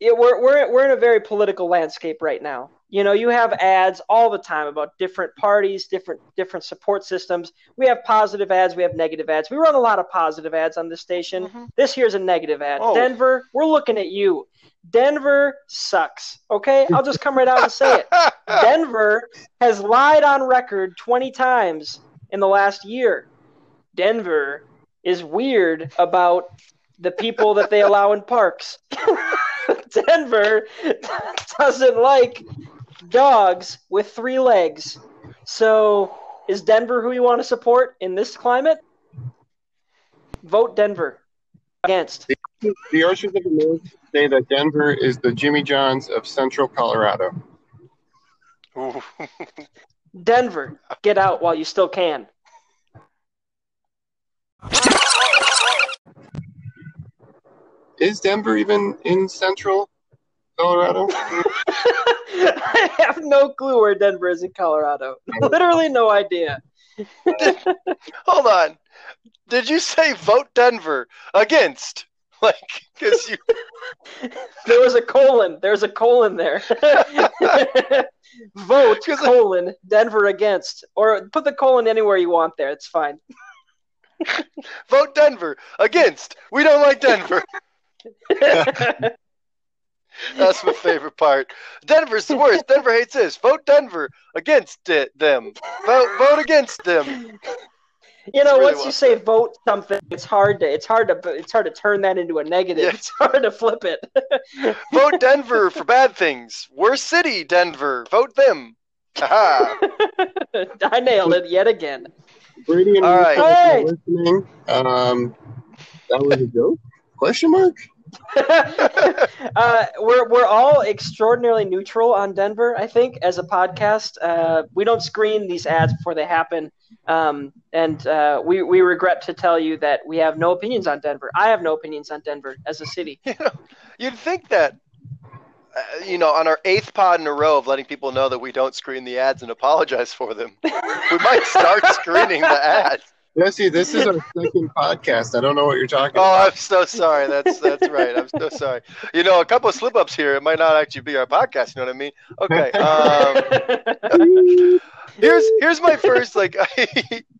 it, we're we're we're in a very political landscape right now. You know, you have ads all the time about different parties, different different support systems. We have positive ads, we have negative ads. We run a lot of positive ads on this station. Mhm. This here's a negative ad. Oh. Denver, we're looking at you. Denver sucks. Okay, I'll just come right out and say it. Denver has lied on record 20 times in the last year. Denver is weird about the people that they allow in parks. Denver doesn't like dogs with three legs. So, is Denver who you want to support in this climate? Vote Denver against. The Archers of the North say that Denver is the Jimmy Johns of Central Colorado. Denver, get out while you still can. Is Denver even in Central Colorado? I have no clue where Denver is in Colorado. Literally no idea. Hold on. Did you say vote Denver against? Like, because you. There was a colon. There's a colon there. Vote colon Denver against, or put the colon anywhere you want there. It's fine. Vote Denver against. We don't like Denver. That's my favorite part. Denver's the worst. Denver hates this. Vote Denver against it, them. Vote vote against them. You know, really once well you say vote something, it's hard to it's hard to it's hard to turn that into a negative. Yeah. It's hard to flip it. Vote Denver for bad things. Worst city, Denver. Vote them. Haha. I nailed it yet again. Brady and All right. Hey! you're listening. Um, that was a joke? Question mark? uh, we're we're all extraordinarily neutral on Denver. I think as a podcast, uh, we don't screen these ads before they happen, um, and uh, we we regret to tell you that we have no opinions on Denver. I have no opinions on Denver as a city. You know, you'd think that. Uh, you know, on our eighth pod in a row of letting people know that we don't screen the ads and apologize for them, we might start screening the ads. Jesse, this is our second podcast. I don't know what you're talking Oh, about. I'm so sorry. That's that's right. I'm so sorry. You know, a couple of slip ups here. It might not actually be our podcast. You know what I mean? Okay. Um, here's here's my first like.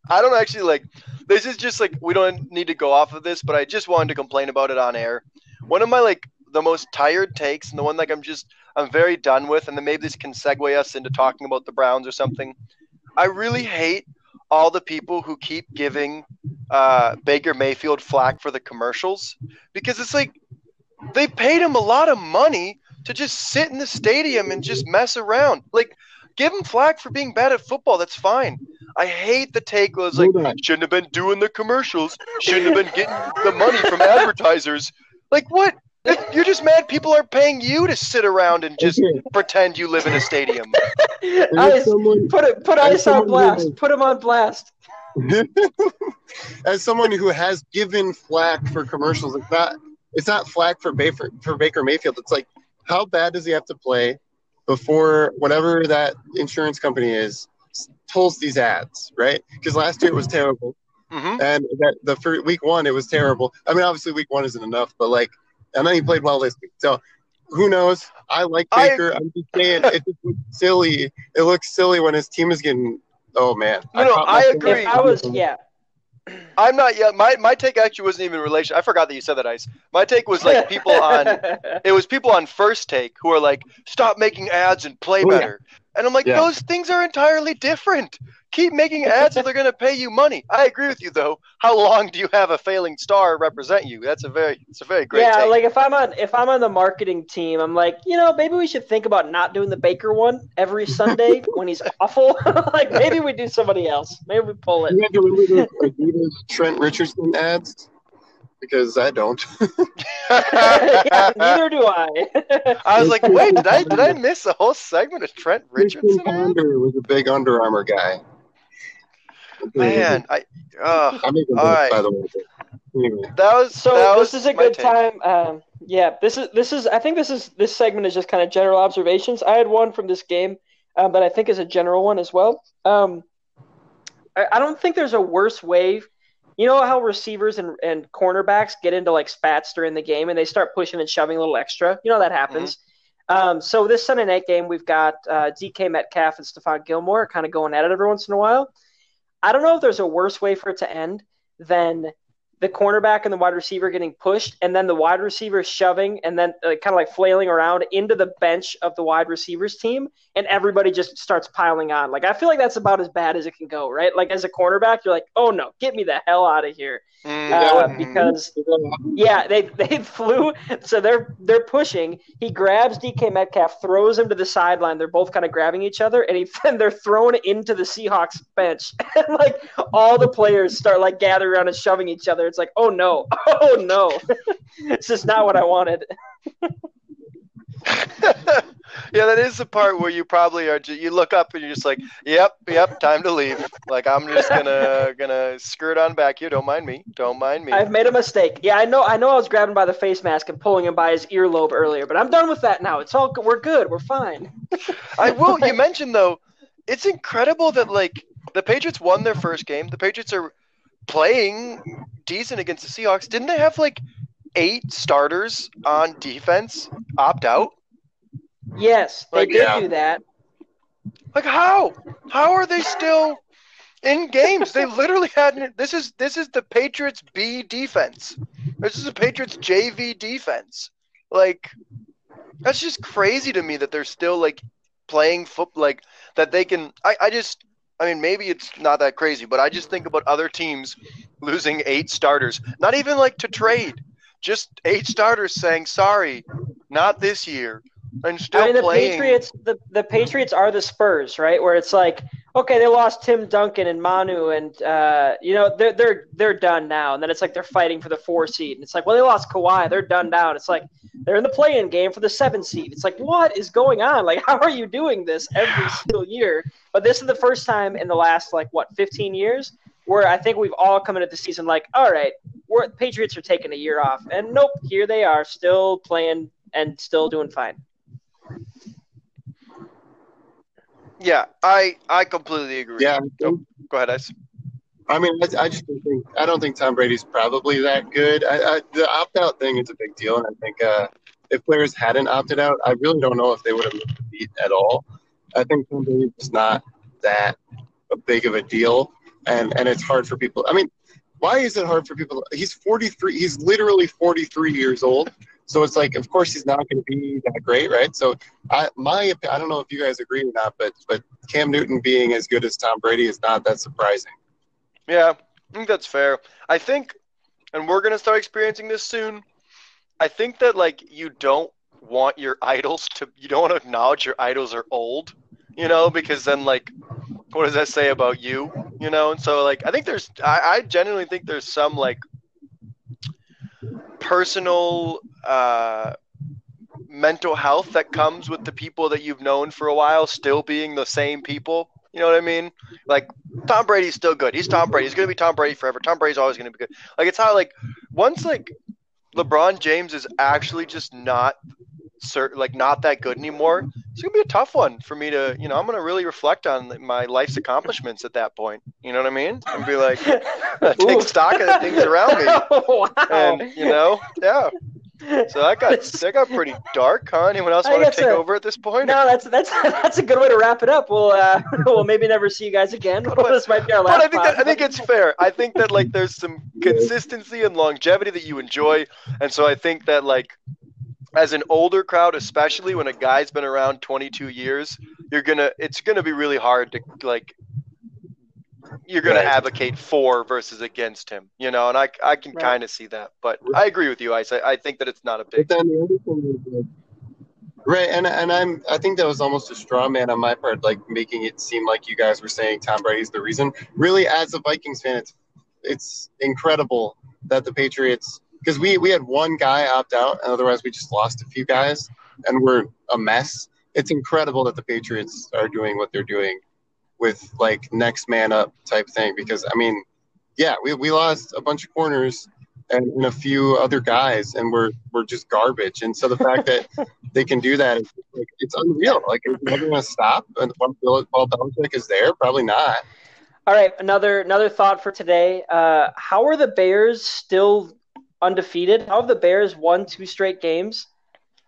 I don't actually like. This is just like we don't need to go off of this, but I just wanted to complain about it on air. One of my like the most tired takes, and the one like I'm just I'm very done with, and then maybe this can segue us into talking about the Browns or something. I really hate all the people who keep giving uh, Baker Mayfield flack for the commercials because it's like they paid him a lot of money to just sit in the stadium and just mess around. Like, give him flack for being bad at football. That's fine. I hate the take was like shouldn't have been doing the commercials, shouldn't have been getting the money from advertisers. Like what? You're just mad people are paying you to sit around and just Okay. pretend you live in a stadium. Ice, someone, put it, put ice on blast. who- Put him on blast. as someone who has given flack for commercials, it's not it's not flack for Baker for Baker Mayfield. It's like how bad does he have to play before whatever that insurance company is pulls these ads, right? Because last year it was terrible, hmm and that the first, week one it was terrible. I mean, obviously week one isn't enough, but like, and then he played well this week. So who knows? I like Baker. I'm just saying it just looks silly. It looks silly when his team is getting. Oh man, No, no, caught I agree. If I was, yeah, I'm not yet. My my take actually wasn't even in relation. I forgot that you said that, Ice. My take was like people on. It was people on first take who are like, "Stop making ads and play Oh, yeah. better." And I'm like, Yeah. those things are entirely different. Keep making ads if they're going to pay you money. I agree with you though. How long do you have a failing star represent you? That's a very, it's a very great yeah. take. Like if I'm on, if I'm on the marketing team, I'm like, you know, maybe we should think about not doing the Baker one every Sunday when he's awful. like maybe we do somebody else. Maybe we pull it. You have to remember those Adidas Trent Richardson ads because I don't. yeah, neither do I. I was like, wait, did I did I miss a whole segment of Trent Richardson? Ponder was a big Under Armour guy. Man, I, uh, I'm making All jokes, right. by the way. Anyway, that was So that this was is a good take. time. Um, yeah, this is this is. I think this is this segment is just kind of general observations. I had one from this game, um, but I think is a general one as well. Um, I, I don't think there's a worse way. You know how receivers and, and cornerbacks get into like spats during the game and they start pushing and shoving a little extra. You know that happens. Um, so this Sunday night game, we've got uh, DK Metcalf and Stephon Gilmore kind of going at it every once in a while. I don't know if there's a worse way for it to end than the cornerback and the wide receiver getting pushed, and then the wide receiver shoving, and then uh, kind of like flailing around into the bench of the wide receivers team, and everybody just starts piling on. Like I feel like that's about as bad as it can go, right? Like as a cornerback, you're like, oh no, get me the hell out of here, Mm, uh, because yeah, they they flew. So they're they're pushing. He grabs DK Metcalf, throws him to the sideline. They're both kind of grabbing each other, and he and they're thrown into the Seahawks bench. And like all the players start like gathering around and shoving each other. It's like, oh no, oh no, this is not what I wanted. yeah, that is the part where you probably are. You look up and you're just like, "Yep, yep, time to leave." Like I'm just gonna gonna skirt on back here. Don't mind me. Don't mind me. I've made a mistake. Yeah, I know. I know. I was grabbing by the face mask and pulling him by his earlobe earlier, but I'm done with that now. It's all. We're good. We're fine. I will. You mentioned though, it's incredible that like the Patriots won their first game. The Patriots are playing decent against the Seahawks. Didn't they have like eight starters on defense opt out? Yes, they Like, did yeah. do that. Like how? How are they still in games? They literally had this is this is the Patriots B defense. This is the Patriots JV defense. Like that's just crazy to me that they're still like playing foot like that they can I, I just I mean maybe it's not that crazy, but I just think about other teams losing eight starters. Not even like to trade. Just eight starters saying sorry, not this year. And still I mean, the playing Patriots, the, the Patriots are the Spurs, right? Where it's like, okay, they lost Tim Duncan and Manu, and uh, you know they're they're they're done now. And then it's like they're fighting for the four seed, and it's like, well, they lost Kawhi, they're done now. And it's like they're in the play-in game for the seven seed. It's like, what is going on? Like, how are you doing this every single year? But this is the first time in the last like what 15 years where I think we've all come into the season like, all right, we're Patriots are taking a year off, and nope, here they are, still playing and still doing fine. Yeah, I I completely agree. Yeah. Go ahead, Ice. I mean, I, I just don't think I don't think Tom Brady's probably that good. I, I, the opt out thing is a big deal, and I think uh, if players hadn't opted out, I really don't know if they would have missed the beat at all. I think Tom Brady's just not that big of a deal, and and it's hard for people. I mean, why is it hard for people? He's 43. He's literally 43 years old. So it's like, of course, he's not going to be that great, right? So, I my I don't know if you guys agree or not, but but Cam Newton being as good as Tom Brady is not that surprising. Yeah, I think that's fair. I think, and we're gonna start experiencing this soon. I think that like you don't want your idols to, you don't want to acknowledge your idols are old, you know, because then like, what does that say about you, you know? And so like, I think there's, I, I genuinely think there's some like personal uh, mental health that comes with the people that you've known for a while still being the same people. You know what I mean? Like Tom Brady's still good. He's Tom Brady. He's gonna be Tom Brady forever. Tom Brady's always gonna be good. Like it's how like once like LeBron James is actually just not certain like not that good anymore. It's gonna be a tough one for me to you know I'm gonna really reflect on my life's accomplishments at that point. You know what I mean? And be like take stock of the things around me. wow. And you know, yeah. So that got that got pretty dark, huh? Anyone else want to take so. over at this point? No, that's that's that's a good way to wrap it up. We'll uh, we'll maybe never see you guys again. this might be our last. But I think that, I think it's fair. I think that like there's some consistency and longevity that you enjoy, and so I think that like as an older crowd, especially when a guy's been around 22 years, you're gonna it's gonna be really hard to like you're gonna Right. advocate for versus against him, you know, and I I can Right. kind of see that, but I agree with you, Ice. I, I think that it's not a But big. then the other thing is, like, right, and and I'm I think that was almost a straw man on my part, like making it seem like you guys were saying Tom Brady's the reason. Really, as a Vikings fan, it's it's incredible that the Patriots because we we had one guy opt out, and otherwise we just lost a few guys, and we're a mess. It's incredible that the Patriots are doing what they're doing with like next man up type thing. Because I mean, yeah, we we lost a bunch of corners and, and a few other guys, and we're we're just garbage. And so the fact that they can do that, is, like, it's unreal. Like, is never going to stop? And Bill- while Belichick is there, probably not. All right, another another thought for today. Uh, how are the Bears still undefeated? How have the Bears won two straight games?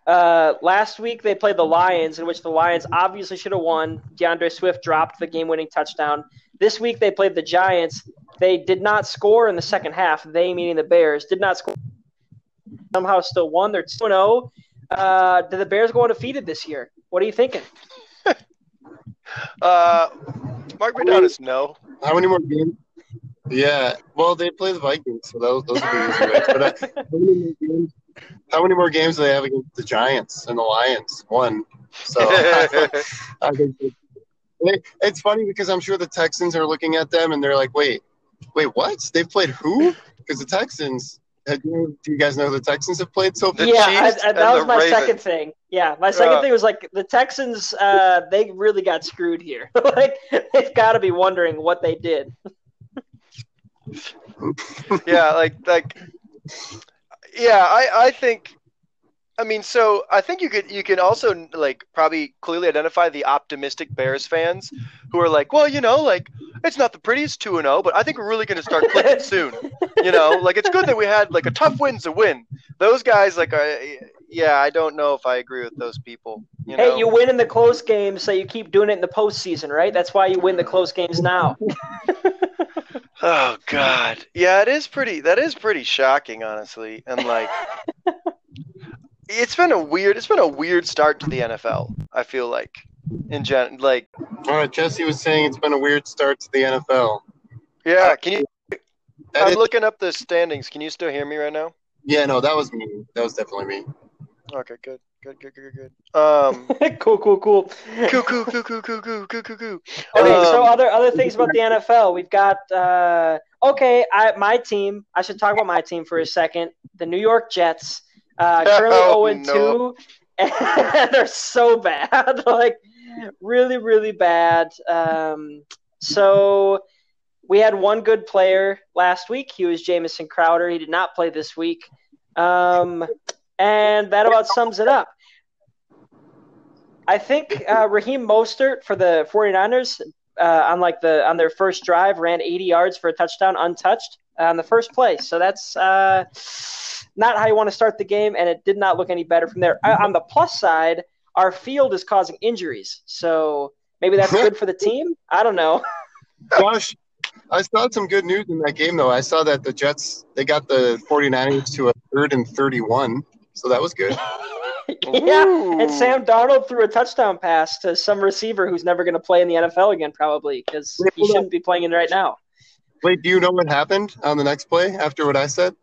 Uh, last week they played the Lions, in which the Lions obviously should have won. D'Andre Swift dropped the game-winning touchdown. This week they played the Giants. They did not score in the second half. They, meaning the Bears, did not score. Somehow still won. They're two zero. Uh, did the Bears go undefeated this year? What are you thinking? Uh, mark me down as no. How many more games? Yeah, well, they play the Vikings, so those those are the easy ways. But uh, how, many more games, how many more games do they have against the Giants and the Lions? One. So I think it's funny because I'm sure the Texans are looking at them and they're like, "Wait, wait, what? They've played who?" Because the Texans. Do you, do you guys know the Texans have played so far? The yeah, Chiefs I, I, and that was my Ravens. second thing. Yeah, my second Uh, thing was like the Texans. Uh, they really got screwed here. like they've got to be wondering what they did. yeah, like like yeah, I I think I mean, so I think you could you can also like probably clearly identify the optimistic Bears fans who are like, well, you know, like it's not the prettiest two and zero, but I think we're really going to start clicking soon. You know, like it's good that we had like a tough win's a win. Those guys, like, are, yeah, I don't know if I agree with those people. You know? Hey, you win in the close games, so you keep doing it in the postseason, right? That's why you win the close games now. Oh God, yeah, it is pretty. That is pretty shocking, honestly, and like, it's been a weird. It's been a weird start to the NFL. I feel like, in gen, like, All right, Jesse was saying it's been a weird start to the NFL. yeah. Uh, can you? That I'm is- looking up the standings. Can you still hear me right now? yeah, no, that was me. That was definitely me. Okay, good, good, good, good, good. Um, cool, cool, cool. coo, coo, coo, coo, coo, coo, coo, coo, coo. Okay, so Um, other other things about the NFL. We've got uh, okay, I, my team. I should talk about my team for a second. The New York Jets, uh, currently Oh, zero and two, and they're so bad, like really, really bad. Um, so we had one good player last week. He was Jamison Crowder. He did not play this week, um, and that about sums it up. I think uh, Raheem Mostert for the 49ers uh, on like the on their first drive ran 80 yards for a touchdown untouched on the first play. So that's uh, not how you want to start the game, and it did not look any better from there. Uh, on the plus side, our field is causing injuries, so maybe that's good for the team. I don't know. Josh, I saw some good news in that game, though. I saw that the Jets, they got the 49ers to a third and 31. So that was good. yeah, and Sam Darnold threw a touchdown pass to some receiver who's never going to play in the NFL again, probably because he shouldn't be playing in right now. Wait, do you know what happened on the next play after what I said?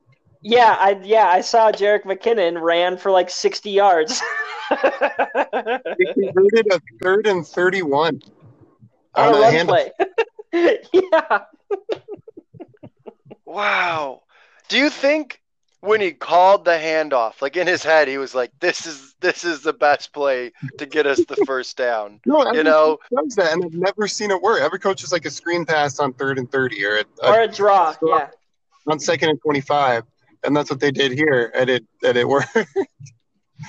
Yeah, I yeah I saw Jerick McKinnon ran for like 60 yards. They converted a third and 31 on on a a run hand. play. yeah. Wow. Do you think when he called the handoff, like in his head, he was like, "This is this is the best play to get us the first down." No, every You know, does that, and I've never seen it work. Every coach is like a screen pass on third and 30 or, a, Or a draw. Draw. Yeah. on second and 25. And that's what they did here, and it, and it worked.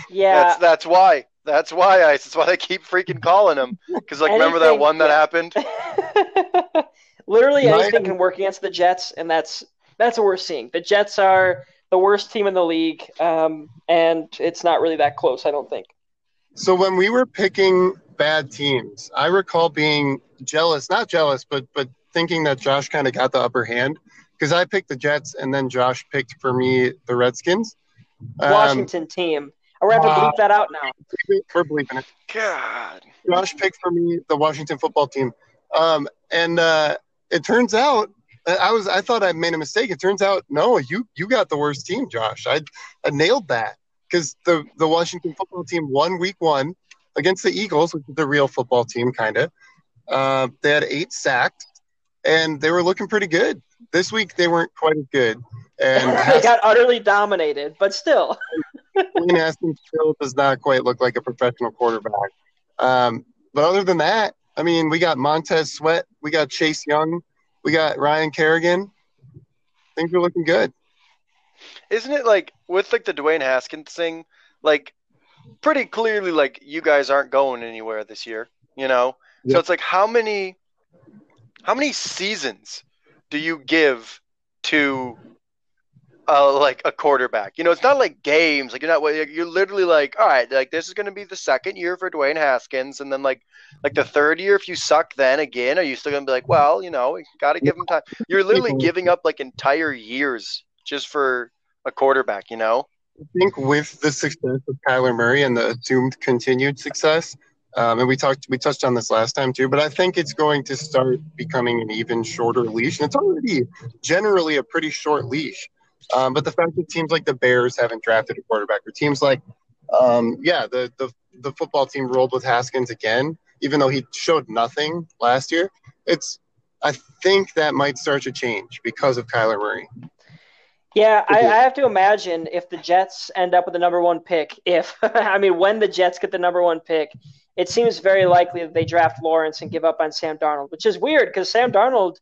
Yeah. that's that's why. That's why I. That's why they keep freaking calling him. Because like, remember that one that yeah. happened? Literally anything can work against the Jets, and that's that's what we're seeing. The Jets are the worst team in the league, um, and it's not really that close. I don't think. So when we were picking bad teams, I recall being jealous, not jealous, but but thinking that Josh kind of got the upper hand because I picked the Jets and then Josh picked for me the Redskins. Um, Washington team. We're gonna have to bleep that out now. we're believing it. God. Josh picked for me the Washington football team, um, and uh, it turns out I was I thought I made a mistake. It turns out no, you you got the worst team, Josh. I, I nailed that because the the Washington football team won week one against the Eagles, which is the real football team, kind of. Uh, they had eight sacks, and they were looking pretty good. This week they weren't quite as good, and they got utterly dominated, but still. Dwayne Haskins still does not quite look like a professional quarterback. Um, but other than that, I mean, we got Montez Sweat, we got Chase Young, we got Ryan Kerrigan. Things are looking good. Isn't it like with like the Dwayne Haskins thing, like pretty clearly like you guys aren't going anywhere this year, you know? Yeah. So it's like how many how many seasons do you give to uh like a quarterback? You know, it's not like games. Like you're not you're literally like, all right, like this is going to be the second year for Dwayne Haskins and then like like the third year if you suck then again, are you still going to be like, well, you know, we got to give him time. You're literally giving up like entire years just for a quarterback, you know? I think with the success of Kyler Murray and the assumed continued success, um, and we talked, we touched on this last time too, but I think it's going to start becoming an even shorter leash, and it's already generally a pretty short leash. Um, but the fact that teams like the Bears haven't drafted a quarterback, or teams like, um, yeah, the, the the football team rolled with Haskins again, even though he showed nothing last year. It's, I think that might start to change because of Kyler Murray. Yeah, I, I have to imagine if the Jets end up with the number one pick, if I mean when the Jets get the number one pick, it seems very likely that they draft Lawrence and give up on Sam Darnold, which is weird because Sam Darnold,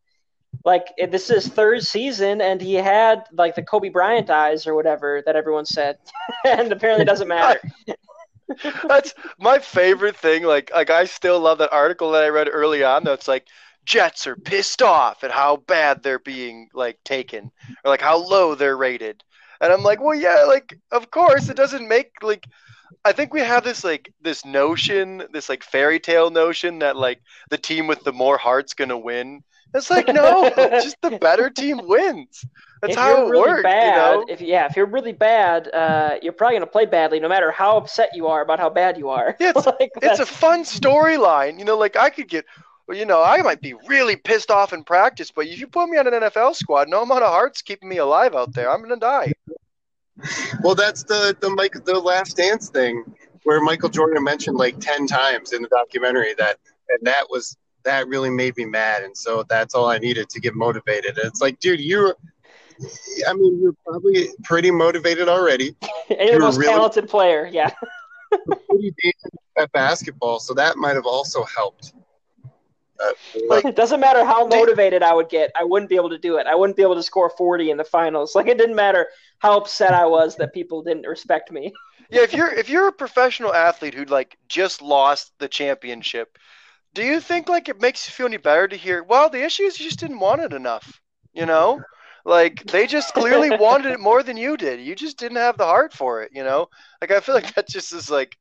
like this is third season and he had like the Kobe Bryant eyes or whatever that everyone said, and apparently doesn't matter. That's my favorite thing. Like, like I still love that article that I read early on. That's like Jets are pissed off at how bad they're being like taken, or like how low they're rated. And I'm like, well, yeah, like of course it doesn't make like. I think we have this like this notion, this like fairy tale notion that like the team with the more heart's gonna win. It's like no, just the better team wins. That's if how you're it really works, bad, you know. if yeah, if you're really bad, uh, you're probably gonna play badly, no matter how upset you are about how bad you are. Yeah, it's- Like, it's a fun storyline. You know, like I could get, well, you know, I might be really pissed off in practice, but if you put me on an NFL squad, no amount of heart's keeping me alive out there. I'm gonna die. Well, that's the the Mike the Last Dance thing, where Michael Jordan mentioned like ten times in the documentary that, and that was that really made me mad, and so that's all I needed to get motivated. And it's like, dude, you, I mean, you're probably pretty motivated already. and you're the most really- talented player. Yeah. Pretty decent at basketball, so that might have also helped. Uh, like, it doesn't matter how motivated I would get. I wouldn't be able to do it. I wouldn't be able to score 40 in the finals. Like it didn't matter how upset I was that people didn't respect me. Yeah, if you're if you're a professional athlete who'd like just lost the championship, do you think like it makes you feel any better to hear? Well, the issue is you just didn't want it enough. You know, like they just clearly wanted it more than you did. You just didn't have the heart for it. You know, like I feel like that just is like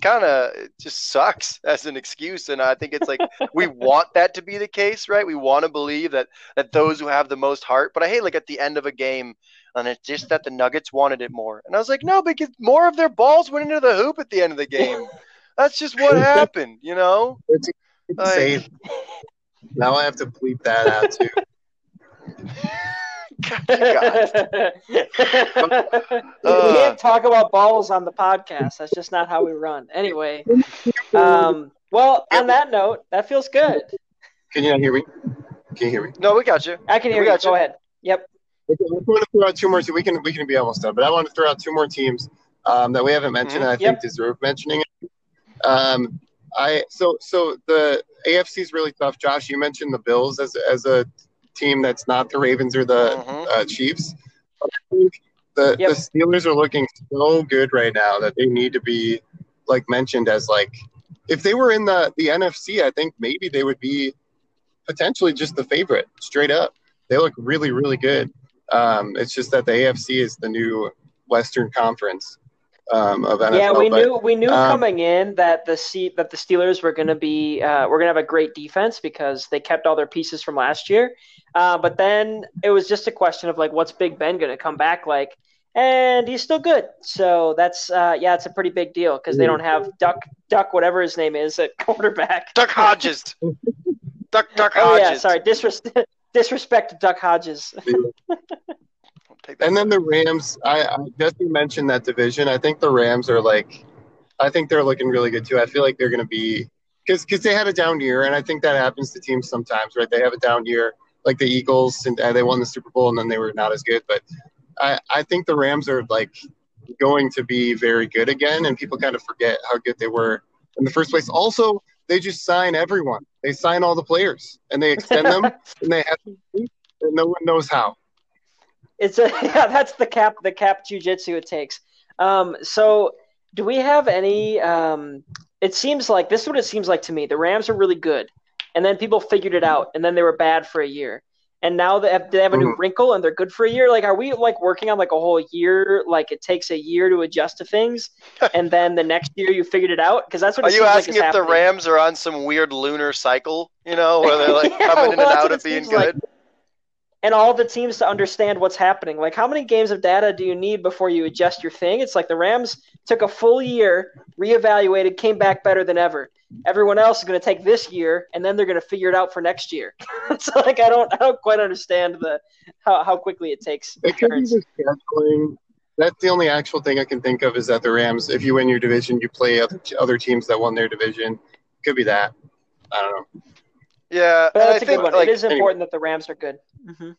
kind of just sucks as an excuse and i think it's like we want that to be the case right we want to believe that that those who have the most heart but i hate like at the end of a game and it's just that the nuggets wanted it more and i was like no because more of their balls went into the hoop at the end of the game that's just what happened you know it's Like- insane. Now I have to bleep that out too. God. we can't talk about balls on the podcast. That's just not how we run. Anyway, um, well, on that note, that feels good. Can you not hear me? Can you hear me? no we got you I can hear We you. got Go you. ahead. Yep. Okay, I want to throw out two more. We can we can be almost done, but I want to throw out two more teams um, that we haven't mentioned, and I. Yep. think deserve mentioning. Um, I so so the AFC is really tough. Josh, you mentioned the Bills as as a team that's not the Ravens or the Mhm. uh, Chiefs. But I think the Yep. the Steelers are looking so good right now that they need to be like mentioned as like if they were in the the NFC, I think maybe they would be potentially just the favorite straight up. They look really really good. Um, it's just that the AFC is the new Western Conference um, of NFL. yeah, we but knew we knew um, coming in that the C, that the Steelers were going to be uh, were going to have a great defense because they kept all their pieces from last year. Uh, but then it was just a question of like, what's Big Ben going to come back like? And he's still good. So that's uh, yeah, it's a pretty big deal because they don't have Duck Duck whatever his name is at quarterback. duck hodges duck duck Oh yeah, sorry, disres- disrespect to Duck Hodges. Take that And then the Rams, I, I Jesse mentioned that division. I think the Rams are like, I think they're looking really good too. I feel like they're going to be because because they had a down year, and I think that happens to teams sometimes, right? They have a down year, like the Eagles, and uh, they won the Super Bowl, and then they were not as good. But I I think the Rams are like going to be very good again, and people kind of forget how good they were in the first place. Also, they just sign everyone. They sign all the players, and they extend them, and they have, and no one knows how. It's a yeah, that's the cap the cap jujitsu it takes. Um, so do we have any? Um, it seems like this is what it seems like to me. The Rams are really good, and then people figured it out, and then they were bad for a year, and now they have, they have a new Mhm. wrinkle, and they're good for a year. Like, are we like working on like a whole year? Like, it takes a year to adjust to things, and then the next year you figured it out? Because that's what Are it you seems like asking is if the. Rams are on some weird lunar cycle? You know, where they're like Yeah, coming in well, and out of being good. like. Good. and all the teams to understand what's happening. Like, how many games of data do you need before you adjust your thing? It's like the Rams took a full year, reevaluated, came back better than ever. Everyone else is going to take this year, and then they're going to figure it out for next year. it's like I don't, I don't quite understand the how, how quickly it takes. It could be the scheduling. That's the only actual thing I can think of is that the Rams, if you win your division, you play other, other teams that won their division. Could be that. I don't know. Yeah, But I that's a think good one. like it is anyway. important that the Rams are good. hmm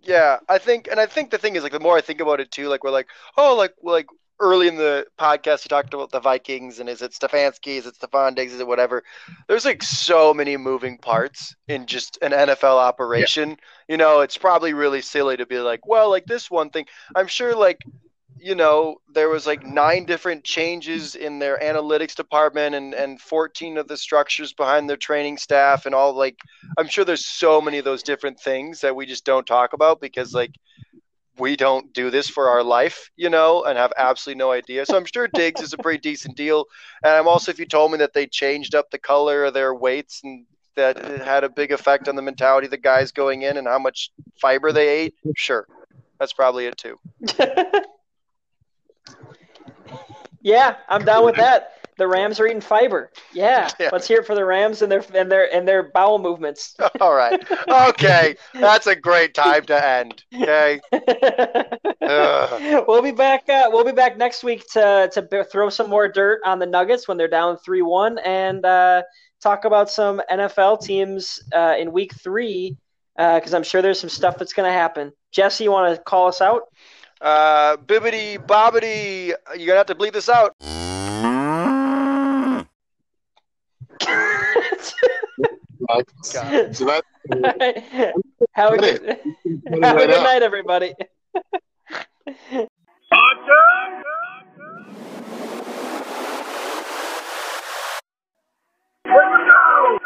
yeah, I think, and I think the thing is like the more I think about it too, like we're like, oh, like like early in the podcast you talked about the Vikings and is it Stefanski, is it Stefon Diggs, is it whatever? There's like so many moving parts in just an NFL operation. You know, it's probably really silly to be like, well, like this one thing. I'm sure like you know, there was like nine different changes in their analytics department and, and 14 of the structures behind their training staff and all like, I'm sure there's so many of those different things that we just don't talk about because like we don't do this for our life, you know, and have absolutely no idea. So I'm sure Diggs is a pretty decent deal. And I'm also, if you told me that they changed up the color of their weights and that it had a big effect on the mentality of the guys going in and how much fiber they ate, sure. That's probably it too. yeah, I'm down with that. The Rams are eating fiber. Yeah. Yeah. Let's hear it for the Rams and their and their and their bowel movements. All right. Okay. That's a great time to end. Okay. Ugh. we'll be back. Uh, we'll be back next week to to throw some more dirt on the Nuggets when they're down three one and uh, talk about some NFL teams uh, in Week Three because I'm sure there's some stuff that's going to happen. Jesse, you want to call us out? Uh, bibbity bobbity. You're gonna have to bleep this out. so that, right. Good, have a good night, everybody. Here we go!